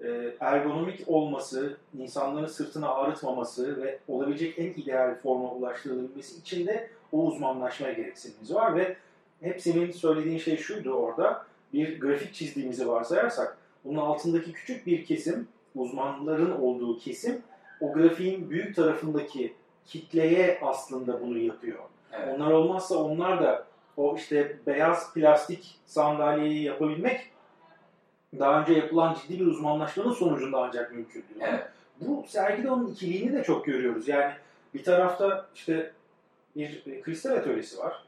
e, ergonomik olması, insanların sırtını ağrıtmaması ve olabilecek en ideal forma ulaştırılabilmesi için de o uzmanlaşmaya gereksinimiz var ve hep senin söylediğin şey şuydu orada bir grafik çizdiğimizi varsayarsak bunun altındaki küçük bir kesim uzmanların olduğu kesim o grafiğin büyük tarafındaki kitleye aslında bunu yapıyor. Evet. Onlar olmazsa onlar da o işte beyaz plastik sandalyeyi yapabilmek daha önce yapılan ciddi bir uzmanlaşmanın sonucunda ancak mümkün diyor. Evet. Bu sergide onun ikiliğini de çok görüyoruz. Yani bir tarafta işte bir kristal atölyesi var.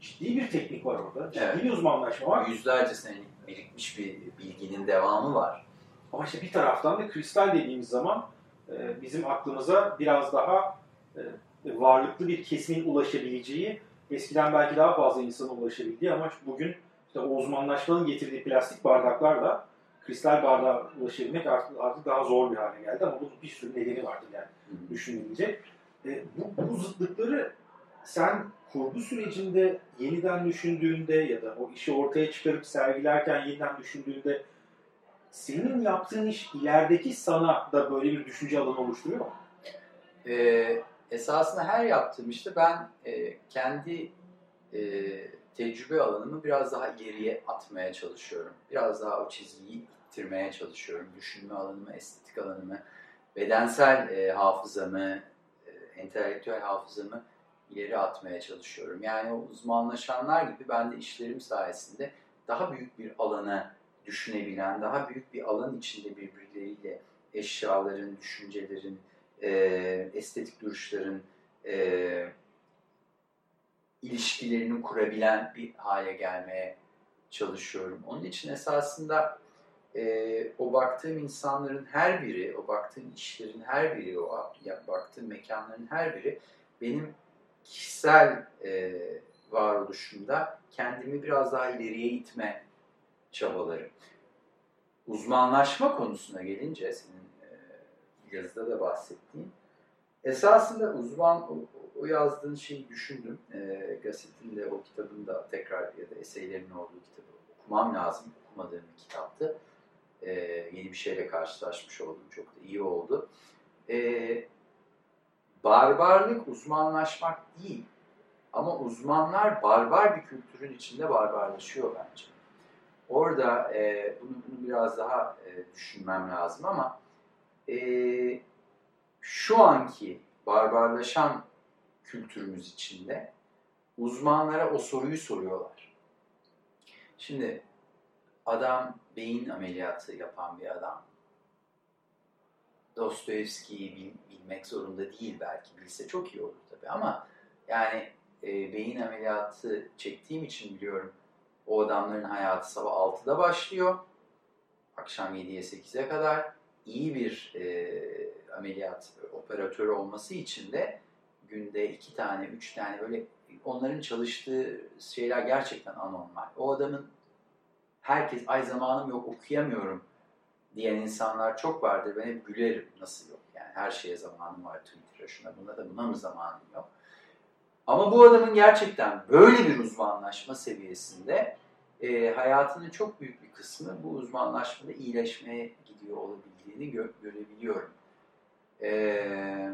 Ciddi bir teknik var orada. Ciddi Evet. bir uzmanlaşma var. Yüzlerce senelik birikmiş bir bilginin devamı var. Ama işte bir taraftan da kristal dediğimiz zaman e, bizim aklımıza biraz daha e, varlıklı bir kesimin ulaşabileceği, eskiden belki daha fazla insanın ulaşabildiği ama bugün işte o uzmanlaşmanın getirdiği plastik bardaklarla kristal bardağa ulaşabilmek artık, artık daha zor bir hale geldi ama bunun bir sürü nedeni vardır yani düşünülecek. E, bu, bu zıtlıkları sen kurgu sürecinde yeniden düşündüğünde ya da o işi ortaya çıkarıp sergilerken yeniden düşündüğünde senin yaptığın iş ilerideki sana da böyle bir düşünce alanı oluşturuyor mu? Ee, esasında her yaptığım işte ben e, kendi e, tecrübe alanımı biraz daha ileriye atmaya çalışıyorum. Biraz daha o çizgiyi ittirmeye çalışıyorum. Düşünme alanımı, estetik alanımı, bedensel e, hafızamı, e, entelektüel hafızamı ileri atmaya çalışıyorum. Yani o uzmanlaşanlar gibi ben de işlerim sayesinde daha büyük bir alana düşünebilen, daha büyük bir alan içinde birbirleriyle eşyaların, düşüncelerin, e, estetik duruşların e, ilişkilerini kurabilen bir hale gelmeye çalışıyorum. Onun için esasında e, o baktığım insanların her biri, o baktığım işlerin her biri, o baktığım mekanların her biri benim kişisel e, varoluşumda kendimi biraz daha ileriye itme çabaları. Uzmanlaşma konusuna gelince senin e, yazıda da bahsettiğin esasında uzman o, o yazdığın şeyi düşündüm. E, gazetinde o kitabın da tekrar ya da eseylerinin olduğu kitabı okumam lazım. Okumadığım bir kitaptı. E, yeni bir şeyle karşılaşmış oldum. Çok da iyi oldu. E, barbarlık uzmanlaşmak değil. Ama uzmanlar barbar bir kültürün içinde barbarlaşıyor bence. Orada e, bunu, bunu biraz daha e, düşünmem lazım ama e, şu anki barbarlaşan kültürümüz içinde uzmanlara o soruyu soruyorlar. Şimdi adam beyin ameliyatı yapan bir adam. Dostoyevski'yi bil, bilmek zorunda değil belki. Bilse çok iyi olur tabii ama yani e, beyin ameliyatı çektiğim için biliyorum o adamların hayatı sabah 6'da başlıyor. Akşam 7'ye 8'e kadar iyi bir e, ameliyat operatörü olması için de günde iki tane, üç tane böyle onların çalıştığı şeyler gerçekten anormal. O adamın herkes ay zamanım yok okuyamıyorum diyen insanlar çok vardır. Ben hep gülerim nasıl yok yani her şeye zamanım var Twitter'a şuna buna da buna mı zamanım yok. Ama bu adamın gerçekten böyle bir uzmanlaşma seviyesinde e, hayatının çok büyük bir kısmı bu uzmanlaşmada iyileşmeye gidiyor olabildiğini gö- görebiliyorum. E,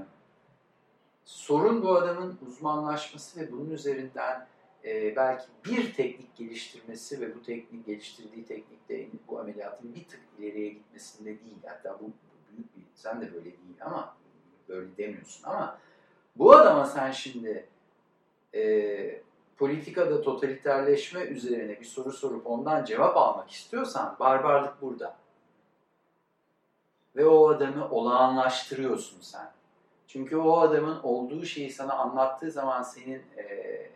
sorun bu adamın uzmanlaşması ve bunun üzerinden e, belki bir teknik geliştirmesi ve bu teknik geliştirdiği teknikte bu ameliyatın bir tık ileriye gitmesinde değil. Hatta bu, bu büyük bir, sen de böyle değil ama böyle demiyorsun ama bu adama sen şimdi e, politikada totaliterleşme üzerine bir soru sorup ondan cevap almak istiyorsan barbarlık burada. Ve o adamı olağanlaştırıyorsun sen. Çünkü o adamın olduğu şeyi sana anlattığı zaman senin e,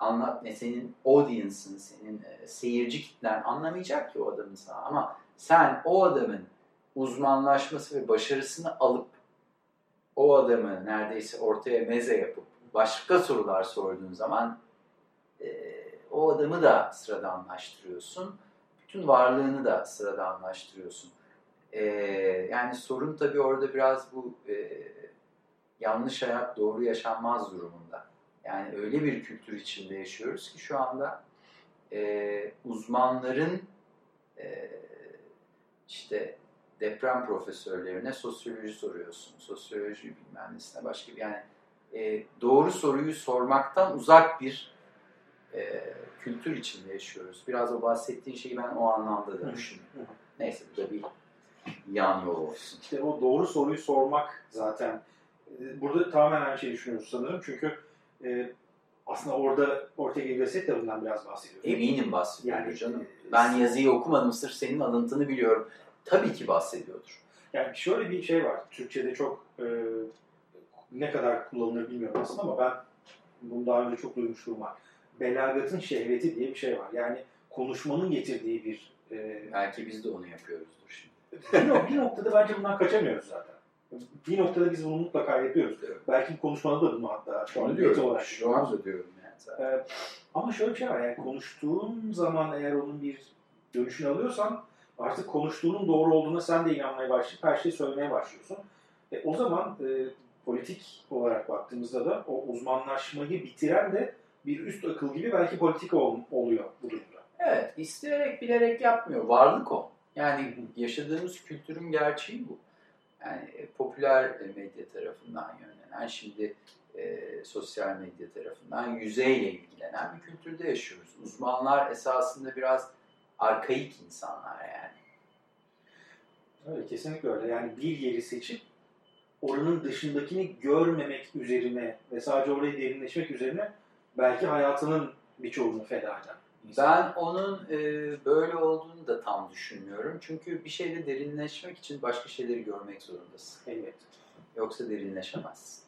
anlat ne senin audience'ın, senin e, seyirci kitlen anlamayacak ki o adamın sana. Ama sen o adamın uzmanlaşması ve başarısını alıp o adamı neredeyse ortaya meze yapıp başka sorular sorduğun zaman e, o adamı da sıradanlaştırıyorsun. Bütün varlığını da sıradanlaştırıyorsun. E, yani sorun tabii orada biraz bu e, yanlış hayat doğru yaşanmaz durumunda. Yani öyle bir kültür içinde yaşıyoruz ki şu anda e, uzmanların e, işte deprem profesörlerine sosyoloji soruyorsun. Sosyoloji bilmem nesine başka bir yani e, doğru soruyu sormaktan uzak bir e, kültür içinde yaşıyoruz. Biraz o bahsettiğin şeyi ben o anlamda da düşünüyorum. Neyse bu da bir yan yol olsun. İşte o doğru soruyu sormak zaten. e, Burada tamamen aynı şeyi düşünüyoruz sanırım. Çünkü e, aslında orada Ortega Gasset de bundan biraz bahsediyor. Eminim bahsediyordur Yani, canım. e, Ben yazıyı okumadım sırf senin alıntını biliyorum. Tabii ki bahsediyordur. Yani şöyle bir şey var. Türkçe'de çok e, ne kadar kullanılır bilmiyorum aslında ama ben bunu daha önce çok duymuşluğum var. belagatın şehveti diye bir şey var. Yani konuşmanın getirdiği bir... E, Belki biz de onu yapıyoruzdur şimdi. *laughs* bir, bir noktada bence bundan kaçamıyoruz zaten. Bir noktada biz bunu mutlaka yapıyoruz. Evet. Belki konuşmada da bunu hatta şu an diyorum. olarak Şu anda diyorum yani. Ee, ama şöyle bir şey var yani konuştuğun zaman eğer onun bir dönüşünü alıyorsan artık konuştuğunun doğru olduğuna sen de inanmaya başlayıp her şeyi söylemeye başlıyorsun. E, o zaman e, politik olarak baktığımızda da o uzmanlaşmayı bitiren de bir üst akıl gibi belki politika ol- oluyor bu durumda. Evet, isteyerek bilerek yapmıyor. Varlık o. Yani yaşadığımız kültürün gerçeği bu. Yani e, popüler e, medya tarafından yönlenen, şimdi e, sosyal medya tarafından yüzeyle ilgilenen bir kültürde yaşıyoruz. Uzmanlar esasında biraz arkaik insanlar yani. Evet kesinlikle öyle. Yani bir yeri seçip oranın dışındakini görmemek üzerine ve sadece orayı derinleşmek üzerine belki hayatının birçoğunu feda eden. Ben onun e, böyle olduğunu da tam düşünmüyorum. Çünkü bir şeyde derinleşmek için başka şeyleri görmek zorundasın. Evet. Yoksa derinleşemezsin.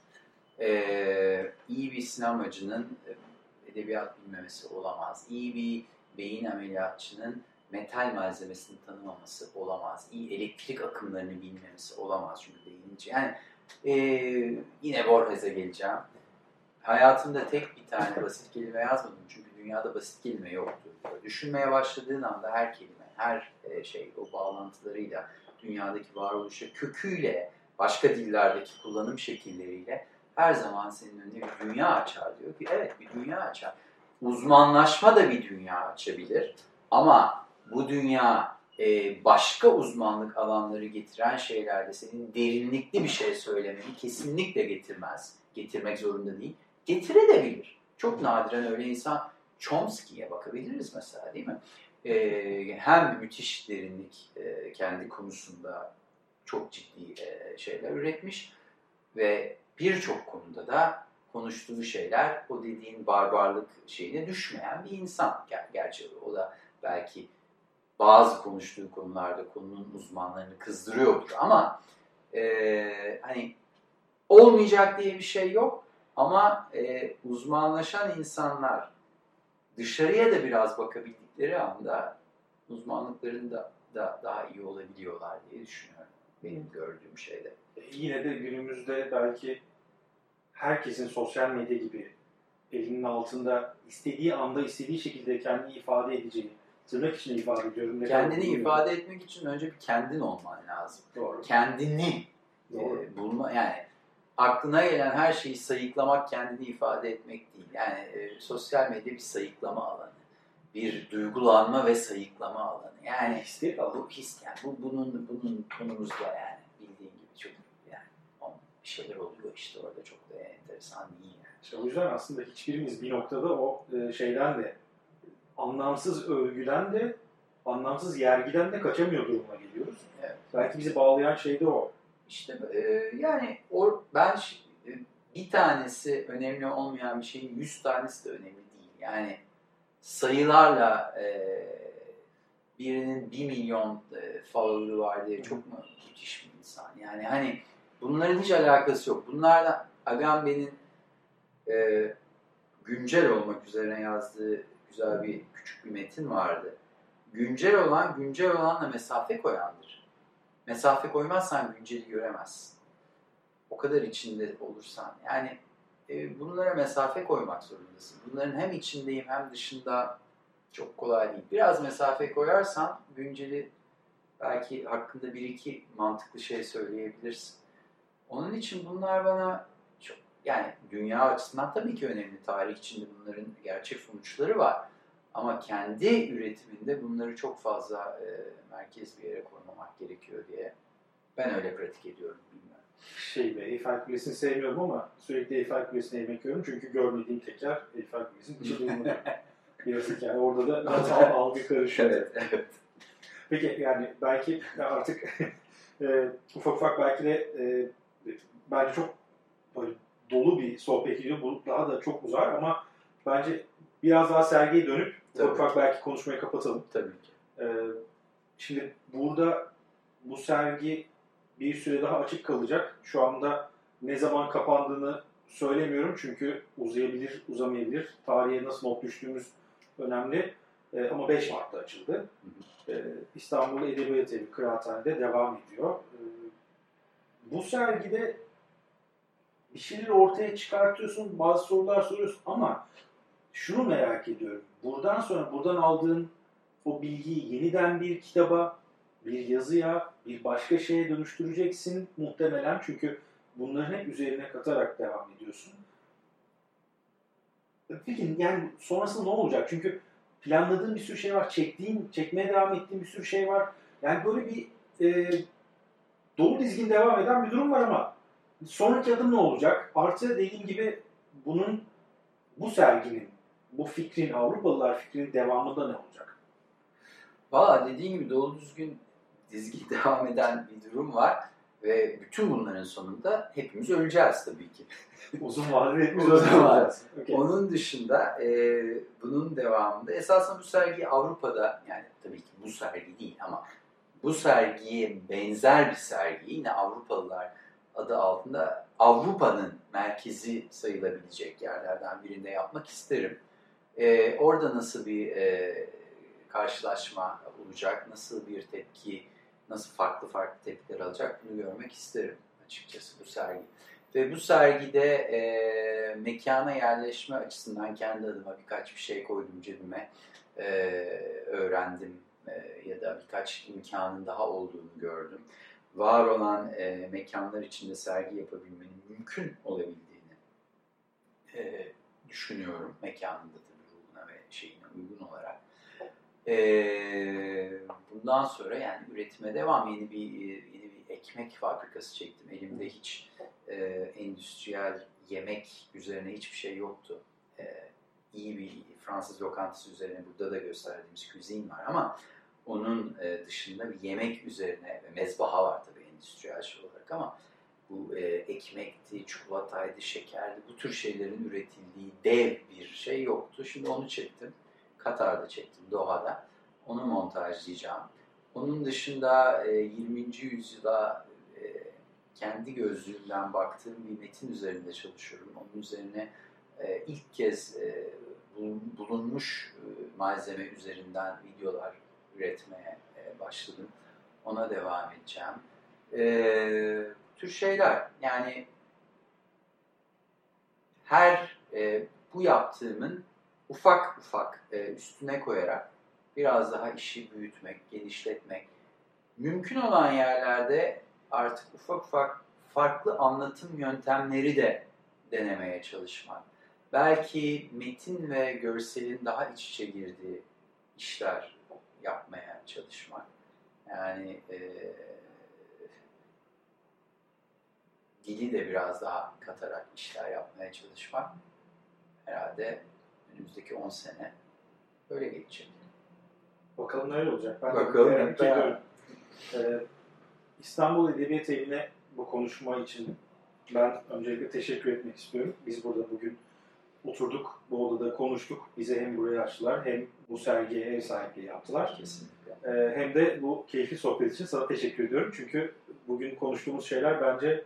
Ee, iyi bir sinemacının e, edebiyat bilmemesi olamaz. İyi bir beyin ameliyatçının metal malzemesini tanımaması olamaz. İyi elektrik akımlarını bilmemesi olamaz. Çünkü içi- Yani e, yine Borges'e geleceğim. Hayatımda tek bir tane basit kelime yazmadım. Çünkü dünyada basit kelime yoktu. Düşünmeye başladığın anda her kelime, her e, şey o bağlantılarıyla dünyadaki varoluşa köküyle başka dillerdeki kullanım şekilleriyle her zaman senin önüne bir dünya açar diyor ki evet bir dünya açar. Uzmanlaşma da bir dünya açabilir ama bu dünya e, başka uzmanlık alanları getiren şeylerde senin derinlikli bir şey söylemeni kesinlikle getirmez. Getirmek zorunda değil. Getirebilir. Çok nadiren öyle insan Chomsky'ye bakabiliriz mesela değil mi? E, hem müthiş derinlik e, kendi konusunda çok ciddi e, şeyler üretmiş ve birçok konuda da konuştuğu şeyler o dediğin barbarlık şeyine düşmeyen bir insan. Ger- Gerçi o da belki bazı konuştuğu konularda konunun uzmanlarını kızdırıyordur ama e, hani olmayacak diye bir şey yok ama e, uzmanlaşan insanlar dışarıya da biraz bakabildikleri anda uzmanlıkların da, da daha iyi olabiliyorlar diye düşünüyorum benim gördüğüm şeyde. E, yine de günümüzde belki herkesin sosyal medya gibi elinin altında istediği anda istediği şekilde kendini ifade edeceği, tırnak içinde ifade ediyorum. Kendini ifade etmek için önce bir kendin olman lazım. Doğru. Kendini Doğru. e, bulma yani aklına gelen her şeyi sayıklamak kendini ifade etmek değil. Yani e, sosyal medya bir sayıklama alanı. Bir duygulanma ve sayıklama alanı. Yani al. bu his yani bu bunun bunun konumuzda yani bildiğin gibi çok yani o- bir şeyler oluyor işte orada çok da enteresan değil yani. İşte o yüzden aslında hiçbirimiz bir noktada o e, şeyden de anlamsız övgüden de anlamsız yergiden de kaçamıyor duruma geliyoruz. Evet. Belki bizi bağlayan şey de o. İşte e, yani ben e, bir tanesi önemli olmayan bir şeyin yüz tanesi de önemli değil. Yani sayılarla e, birinin bir milyon e, follower'ı var diye çok mu müthiş bir insan? Yani hani bunların hiç alakası yok. Bunlarla Agamben'in e, güncel olmak üzerine yazdığı güzel bir küçük bir metin vardı. Güncel olan güncel olanla mesafe koyandır. Mesafe koymazsan günceli göremezsin. O kadar içinde olursan. Yani e, bunlara mesafe koymak zorundasın. Bunların hem içindeyim hem dışında çok kolay değil. Biraz mesafe koyarsan günceli belki hakkında bir iki mantıklı şey söyleyebilirsin. Onun için bunlar bana çok yani dünya açısından tabii ki önemli. Tarih içinde bunların gerçek sonuçları var. Ama kendi üretiminde bunları çok fazla e, merkez bir yere koymamak gerekiyor diye ben öyle pratik ediyorum bilmiyorum. Şey be, Eiffel Kulesi'ni sevmiyorum ama sürekli Eiffel Kulesi'ne yemek yiyorum. Çünkü görmediğim tek yer Eiffel Kulesi'nin içi bulunuyor. Biraz hikaye. Orada da zaten *laughs* algı karışıyor. evet. Peki yani belki artık *laughs* e, ufak ufak belki de e, bence çok böyle dolu bir sohbet gidiyor. Bu daha da çok uzar ama bence biraz daha sergiye dönüp Tabii. ufak belki konuşmayı kapatalım. Tabii ki. E, şimdi burada bu sergi bir süre daha açık kalacak. Şu anda ne zaman kapandığını söylemiyorum çünkü uzayabilir, uzamayabilir. Tarihe nasıl not düştüğümüz önemli. E, ama 5 Mart'ta açıldı. E, İstanbul Edebiyat Evi Kıraathane'de devam ediyor. E, bu sergide bir şeyler ortaya çıkartıyorsun, bazı sorular soruyorsun ama şunu merak ediyorum. Buradan sonra buradan aldığın o bilgiyi yeniden bir kitaba, bir yazıya, bir başka şeye dönüştüreceksin muhtemelen. Çünkü bunların hep üzerine katarak devam ediyorsun. Peki yani sonrasında ne olacak? Çünkü planladığın bir sürü şey var, çektiğin, çekmeye devam ettiğin bir sürü şey var. Yani böyle bir e, dolu dizgin devam eden bir durum var ama sonraki adım ne olacak? Artı dediğim gibi bunun, bu serginin, bu fikrin, Avrupalılar fikrinin devamında ne olacak? Valla dediğin gibi dolu düzgün dizgi *laughs* devam eden bir durum var. Ve bütün bunların sonunda hepimiz öleceğiz tabii ki. *laughs* Uzun vadede hepimiz Uzun vadede. Okay. Onun dışında e, bunun devamında esasında bu sergi Avrupa'da yani tabii ki bu sergi değil ama bu sergiye benzer bir sergi yine Avrupalılar adı altında Avrupa'nın merkezi sayılabilecek yerlerden birinde yapmak isterim. E, orada nasıl bir e, karşılaşma olacak, nasıl bir tepki, nasıl farklı farklı tepkiler alacak bunu görmek isterim açıkçası bu sergi. Ve bu sergide e, mekana yerleşme açısından kendi adıma birkaç bir şey koydum cebime. E, öğrendim e, ya da birkaç imkanın daha olduğunu gördüm. Var olan e, mekanlar içinde sergi yapabilmenin mümkün olabildiğini e, düşünüyorum. Mekanında tabii ruhuna ve şeyine uygun olarak. E, bundan sonra yani üretime devam. Yeni bir yeni bir ekmek fabrikası çektim. Elimde hiç e, endüstriyel yemek üzerine hiçbir şey yoktu. E, iyi bir Fransız lokantası üzerine burada da gösterdiğimiz küzin var ama onun e, dışında bir yemek üzerine mezbaha var tabii endüstriyel şey olarak ama bu e, ekmekti, çikolataydı, şekerdi bu tür şeylerin üretildiği dev bir şey yoktu. Şimdi onu çektim. Katar'da çektim, Doha'da. Onu montajlayacağım. Onun dışında e, 20. yüzyıla e, kendi gözlüğümden baktığım bir metin üzerinde çalışıyorum. Onun üzerine e, ilk kez e, bulunmuş e, malzeme üzerinden videolar üretmeye e, başladım. Ona devam edeceğim. E, tür şeyler yani her e, bu yaptığımın ufak ufak e, üstüne koyarak biraz daha işi büyütmek, genişletmek, mümkün olan yerlerde artık ufak ufak farklı anlatım yöntemleri de denemeye çalışmak. Belki metin ve görselin daha iç içe girdiği işler yapmaya çalışmak. Yani e, dili de biraz daha katarak işler yapmaya çalışmak herhalde önümüzdeki 10 sene böyle geçecek. Bakalım neler olacak. Ben Bakalım de. Ee, İstanbul Edebiyat Evi'ne bu konuşma için ben öncelikle teşekkür etmek istiyorum. Biz burada bugün oturduk, bu odada konuştuk. Bize hem burayı açtılar hem bu sergiye ev sahipliği yaptılar. Kesinlikle. Ee, hem de bu keyifli sohbet için sana teşekkür ediyorum. Çünkü bugün konuştuğumuz şeyler bence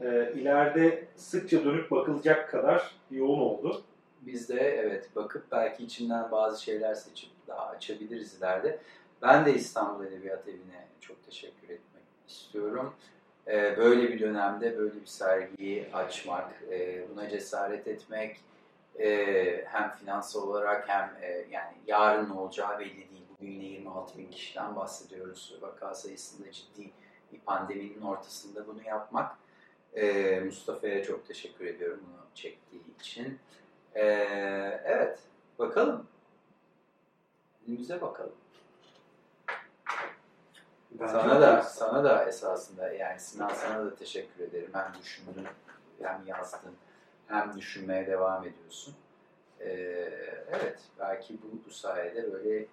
e, ileride sıkça dönüp bakılacak kadar yoğun oldu. Biz de evet bakıp belki içinden bazı şeyler seçip daha açabiliriz ileride. Ben de İstanbul Edebiyat Evi'ne çok teşekkür etmek istiyorum. Ee, böyle bir dönemde böyle bir sergiyi açmak, e, buna cesaret etmek e, hem finansal olarak hem e, yani yarın ne olacağı belli değil. Bugün yine 26 bin kişiden bahsediyoruz. Vaka sayısında ciddi bir pandeminin ortasında bunu yapmak. E, Mustafa'ya çok teşekkür ediyorum bunu çektiği için. Ee, evet, bakalım. Önümüze bakalım. Bence Sana da, sana da esasında yani Sinan sana da teşekkür ederim. Hem düşündün, hem yazdın, hem düşünmeye devam ediyorsun. Ee, evet, belki bu, bu sayede böyle e,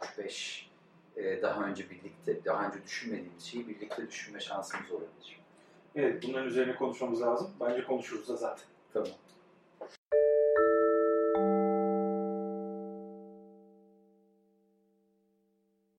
3-5 e, daha önce birlikte, daha önce düşünmediğimiz şeyi birlikte düşünme şansımız olabilir. Evet, bunların üzerine konuşmamız lazım. Bence konuşuruz da zaten. Tamam.